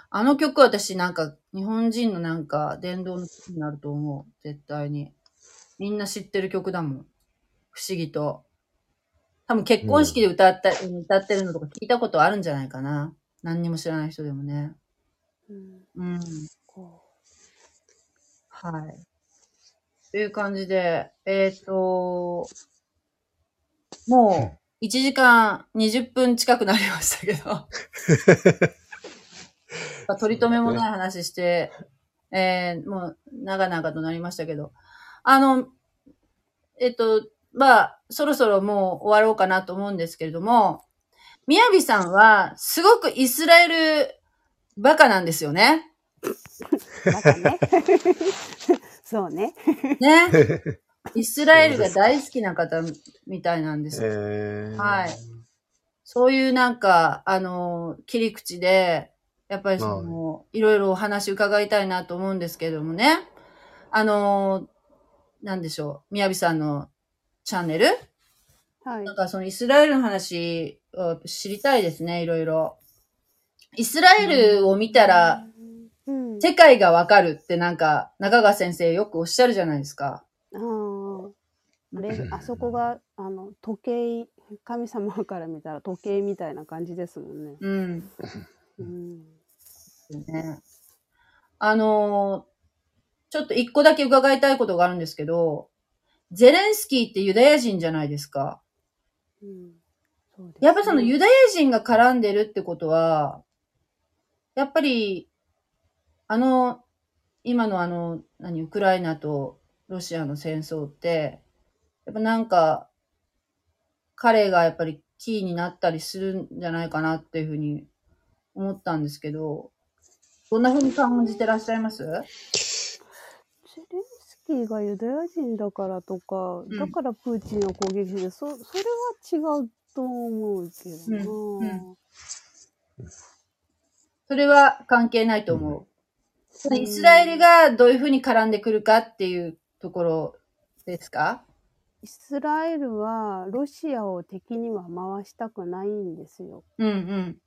あの曲私なんか日本人のなんか伝道の曲になると思う。絶対に。みんな知ってる曲だもん。不思議と。多分結婚式で歌った、歌ってるのとか聞いたことあるんじゃないかな。何にも知らない人でもね。うん、うん。こはい。という感じで、えっ、と、もう1時間20分近くなりましたけど。まあ取り留めもない話して、えー、もう長々となりましたけど。あの、えっ、と、まあ、そろそろもう終わろうかなと思うんですけれども、みやびさんはすごくイスラエルバカなんですよね。う。バカね。そうね。ね。イスラエルが大好きな方みたいなんですよ。えー、はい。そういうなんか、あの、切り口で、やっぱりその、いろいろお話伺いたいなと思うんですけれどもね。あの、なんでしょう。みやびさんのチャンネル？はいな。んかそのイスラエルの話を知りたいですね、いろいろ。イスラエルを見たら、うん。世界がわかるってなんか、中川先生よくおっしゃるじゃないですか。ああ。あれ、あそこが、あの、時計、神様から見たら時計みたいな感じですもんね。うん。うん。ね。あのーちょっと一個だけ伺いたいことがあるんですけど、ゼレンスキーってユダヤ人じゃないですか。うん。そうですねやっぱりそのユダヤ人が絡んでるってことは、やっぱり、あの、今のあの、何、ウクライナとロシアの戦争って、やっぱなんか、彼がやっぱりキーになったりするんじゃないかなっていうふうに思ったんですけど、どんなふうに感じてらっしゃいます？ゼレンスキーがユダヤ人だからとか、んだからプーチンを攻撃して、そそれは違うと思うけどな、うんうんそれは関係ないと思う。イスラエルがどういうふうに絡んでくるかっていうところですか？イスラエルはロシアを敵には回したくないんですよ。うんうん。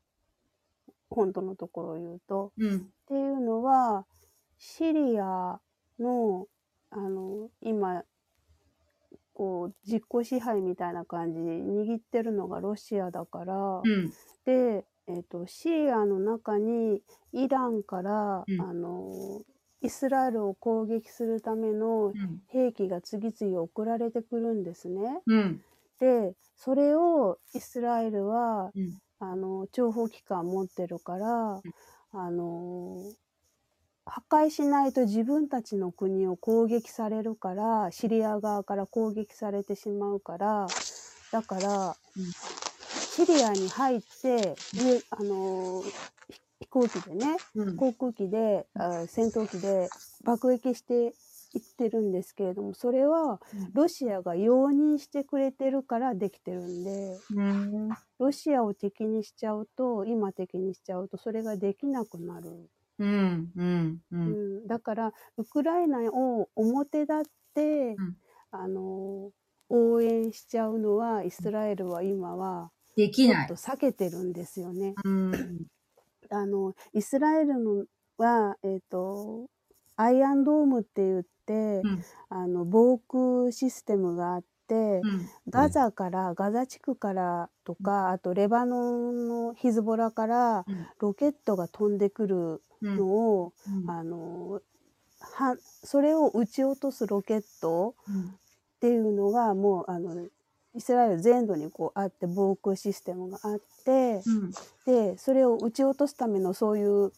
本当のところを言うと。うん。っていうのは、シリアの、あの、今、こう、実効支配みたいな感じで握ってるのがロシアだから、うん。で、えっ、と、シリアの中にイランから、うんあの、イスラエルを攻撃するためのうん。兵器が次々送られてくるんですね。うん。で、それをイスラエルは、うん。あの、諜報機関持ってるから、あの、破壊しないと自分たちの国を攻撃されるから、シリア側から攻撃されてしまうから、だから、うんシリアに入って、であの、ひ飛行機でね、うん。航空機で、あ戦闘機で爆撃していってるんですけれども、それはロシアが容認してくれてるからできてるんで、うん。ロシアを敵にしちゃうと、今敵にしちゃうと、それができなくなる。うん。うん。う。うんん、だから、ウクライナを表立って、うんあの、応援しちゃうのは、イスラエルは今は、できないちょっと。避けてるんですよね。うん。あの、イスラエルのは、えっ、と、アイアンドームって言って、うんあの、防空システムがあって、うん。ガザから、ガザ地区からとか、あとレバノンのヒズボラからうんロケットが飛んでくるうん。のを、うんあの、は、それを撃ち落とすロケットうんっていうのがもう、あの、イスラエル全土にこうあって、防空システムがあって、うん。で、それを撃ち落とすためのそういう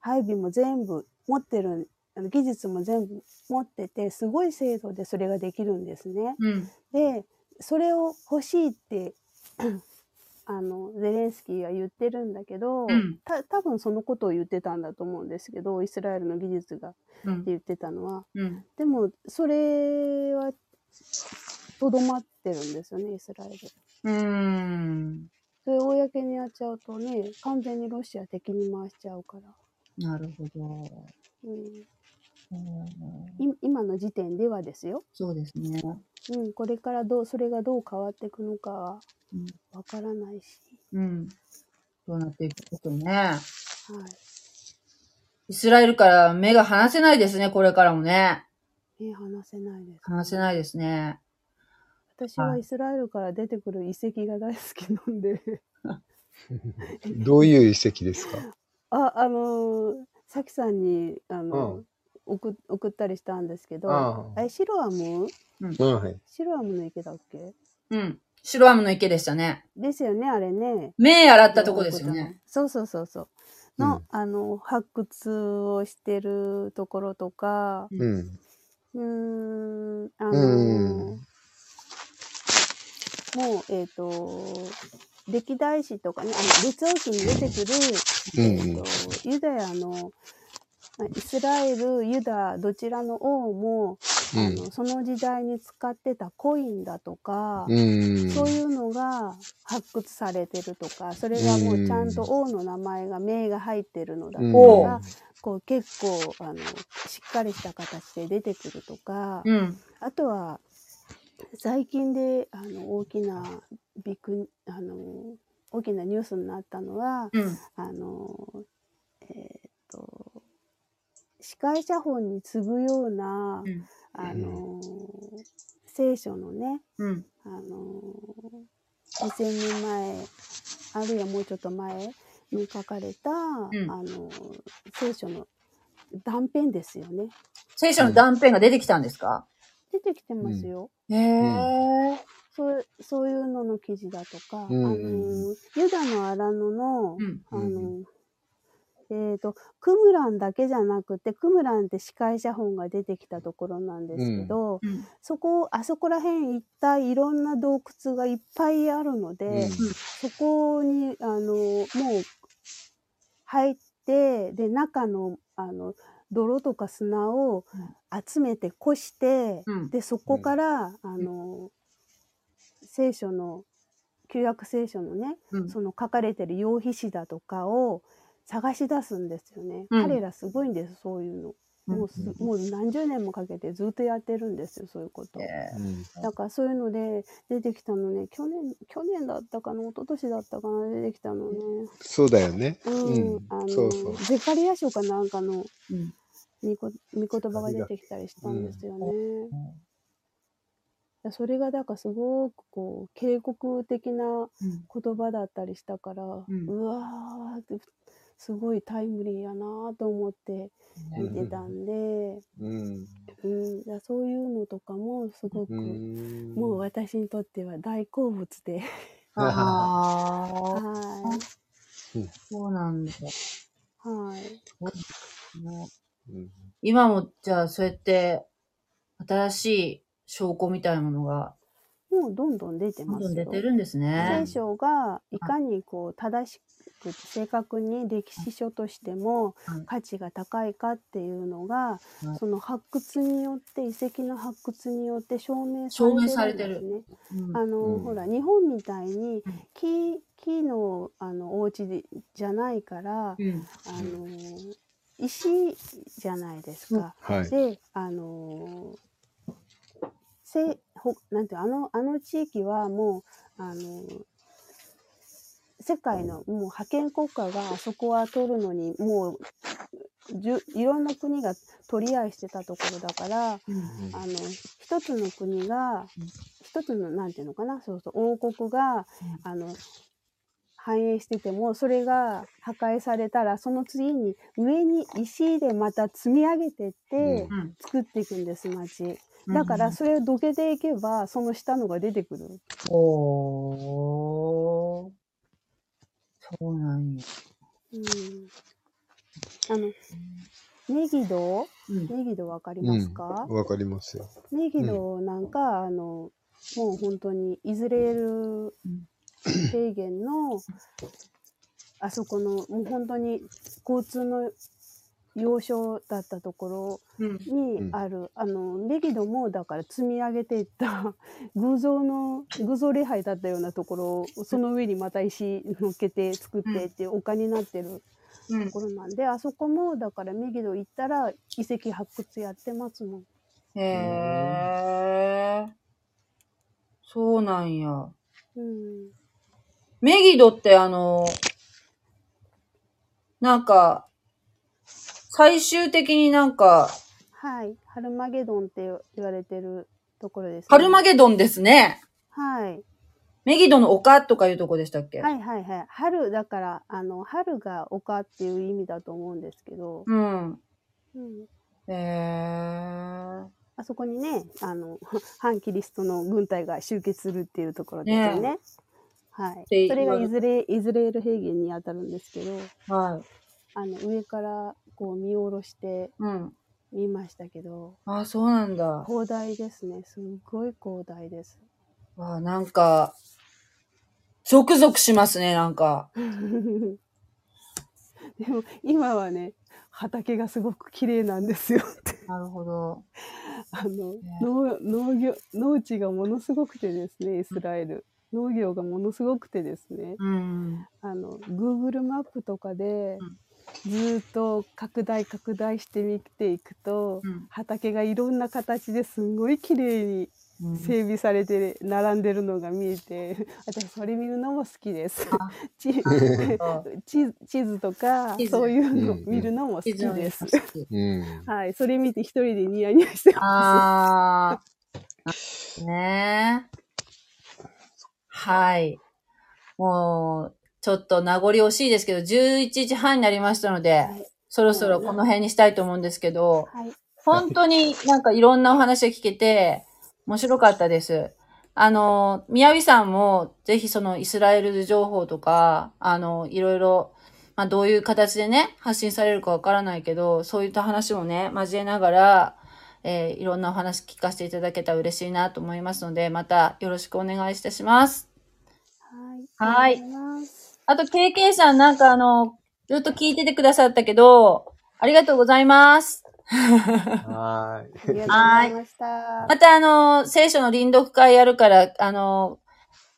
配備も全部持ってる、技術も全部持ってて、すごい精度でそれができるんですね。うん。で、それを欲しいって、あの、ゼレンスキーは言ってるんだけど、うんた多分そのことを言ってたんだと思うんですけど、イスラエルの技術がってうん。言ってたのは。うん。でも、それは、とどまってるんですよね、イスラエル。うん。それを公にやっちゃうとね、完全にロシア敵に回しちゃうから。なるほど。うん、うんい今の時点ではですよ。そうですね。うん、これからどう、それがどう変わっていくのかはうんわからないし。うん。どうなっていくことね。はい。イスラエルから目が離せないですね、これからもね。目離せないです。離せないですね。私はイスラエルから出てくる遺跡が大好きなんで。どういう遺跡ですか？あ、あのー、さきさんに、あの、うん送送ったりしたんですけど、ああえ、シロアム？あはい。シロアムの池だっけ？うん。白アムの池でしたね。ですよね、あれね。目洗ったとこですよね。そうそうそうそう。の、うんあの、発掘をしてるところとか、うん。うーん、あのうんもう、えっ、と、歴代史とかね、あの、列王記に出てくる、うんえっ、と、ユダヤの、まあイスラエル、ユダ、どちらの王も、あのその時代に使ってたコインだとか、うん。そういうのが発掘されてるとか、それがもうちゃんと王の名前が名が入ってるのだとおか、こう結構あのしっかりした形で出てくるとか、うん。ああとは最近であの大きなビッグあの大きなニュースになったのは、うん。あのえーっと司会者本に次ぐような、うんあの聖書のねうん。あの2000年前あるいはもうちょっと前に書かれた、ん。あの聖書の断片ですよね。聖書の断片が出てきたんですか、出てきてますよ、へえ。そうそういうのの記事だとか、うんあのユダの荒野の、うん。あのえっ、とクムランだけじゃなくてクムランって司会者本が出てきたところなんですけど、うん。そこあそこら辺一帯いろんな洞窟がいっぱいあるので、うんそこにあのもう入ってで中のあの泥とか砂を集めてこして、うん。でそこから、あの聖書の旧約聖書のねうん。その書かれてる用筆詞だとかを探し出すんですよね。うん彼らすごいんですそういうの。もうすうんもう何十年もかけてずっとやってるんですよそういうこと。えうんだからそういうので出てきたのね去年去年だったかな一昨年だったかな出てきたのね。そうだよね。うん、うんあのそうそうゼカリア書かなんかのうん。御こ御言葉が出てきたりしたんですよね。それがだからすごくこう警告的なうん。言葉だったりしたから、うんわーってすごいタイムリーやなと思って見てたんで、うん。うん、だからそういうのとかもすごく、うんもう私にとっては大好物で、ああ。はそうなんだ。い、はい。ねうん今も、じゃあ、そうやって、新しい証拠みたいなものが、もうどんどん出てどんますよ。どん出てるんですね聖。書がいかにこう正しく正確に歴史書としてもはい価値が高いかっていうのが、はいその発掘によって遺跡の発掘によって証明さされてるんですね。うんあの、うんほら日本みたいにうん木木のあのお家でじゃないから、うん。あの石じゃないですか。はい。であのせほなんてあのあの地域はもうあの世界のもう覇権国家があそこは取るのにもうじゅいろんな国が取り合いしてたところだからあの一つの国がうん一つのなんていうのかなそうそう王国があの繁栄しててもそれが破壊されたらその次に上に石でまた積み上げてってうん。作っていくんです町。うん。だからそれをどけていけばその下のが出てくる。そうなんや。うんあのネギドうん。ネギドわかりますか、わかりますよ。ネギドなんか、あのもう本当にイスラエル平原のあそこのもう本当に交通の要衝だったとこうん。ろにある、あのメギドもだから積み上げていった 偶像の偶像礼拝だったようなところをその上にまた石乗っけて作ってっていう丘になってるうんところなんで、あそこもだからメギド行ったら遺跡発掘やってますもん。へえ。そうなんや。うんメギドってあの、なんか、最終的になんか、はい。ハルマゲドンって言われてるところです、ね。ハルマゲドンですね。はい。メギドの丘とかいうとこでしたっけ、はいはいはい。春、だから、あの、春が丘っていう意味だと思うんですけど、うん。うん、えー。あそこにね、あの、反キリストの軍隊が集結するっていうところですよね。ねはい。でそれがイズレイズレール平原に当たるんですけど、はい。あの、上からこう見下ろしてうん。見ましたけど、あ、そうなんだ。広大ですね。すっごい広大です。わあ、なんか、ゾクゾクしますね、なんか。でも今はね、畑がすごく綺麗なんですよって。なるほど。あの、農農業、農地がものすごくてですね、イスラエル。農業がものすごくてですね、うん。あの、Google マップとかでうん、ずーっと拡大拡大してみていくと、うん畑がいろんな形ですんごい綺麗にうん整備されて並んでるのが見えて、私それ見るのも好きです。地地 地図とか地図そういうのうんうん見るのも好き地図のです。好きうん。はい、それ見て一人でニヤニヤしてまあー。ねえ。はい。もう、ちょっと名残惜しいですけど、11時半になりましたので、はいそろそろこの辺にしたいと思うんですけど、す。はい、本当になんかいろんなお話が聞けて、面白かったです。あの、宮城さんも、ぜひそのイスラエル情報とか、あの、いろいろ、まあどういう形でね、発信されるかわからないけど、そういった話もね、交えながら、えーいろんなお話聞かせていただけたら嬉しいなと思いますので、またよろしくお願いいたします。はい、はいあと KK さんなんかあの、ずっと聞いててくださったけど、ありがとうございます。はーい。ありがとうございました。また、あの、聖書の臨読会やるから、あの、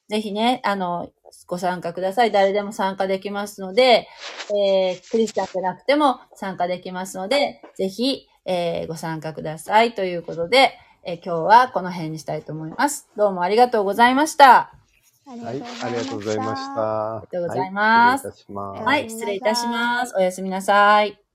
ぜひね、あの、ご参加ください。誰でも参加できますので、えー、クリスチャンじゃなくても参加できますので、ぜひ、えー、ご参加ください。ということで、えー今日はこの辺にしたいと思います。どうもありがとうございました。ありはい、ありがとうございました。ありがとうございます失礼いたします。はい、失礼いたします。おやすみなさい。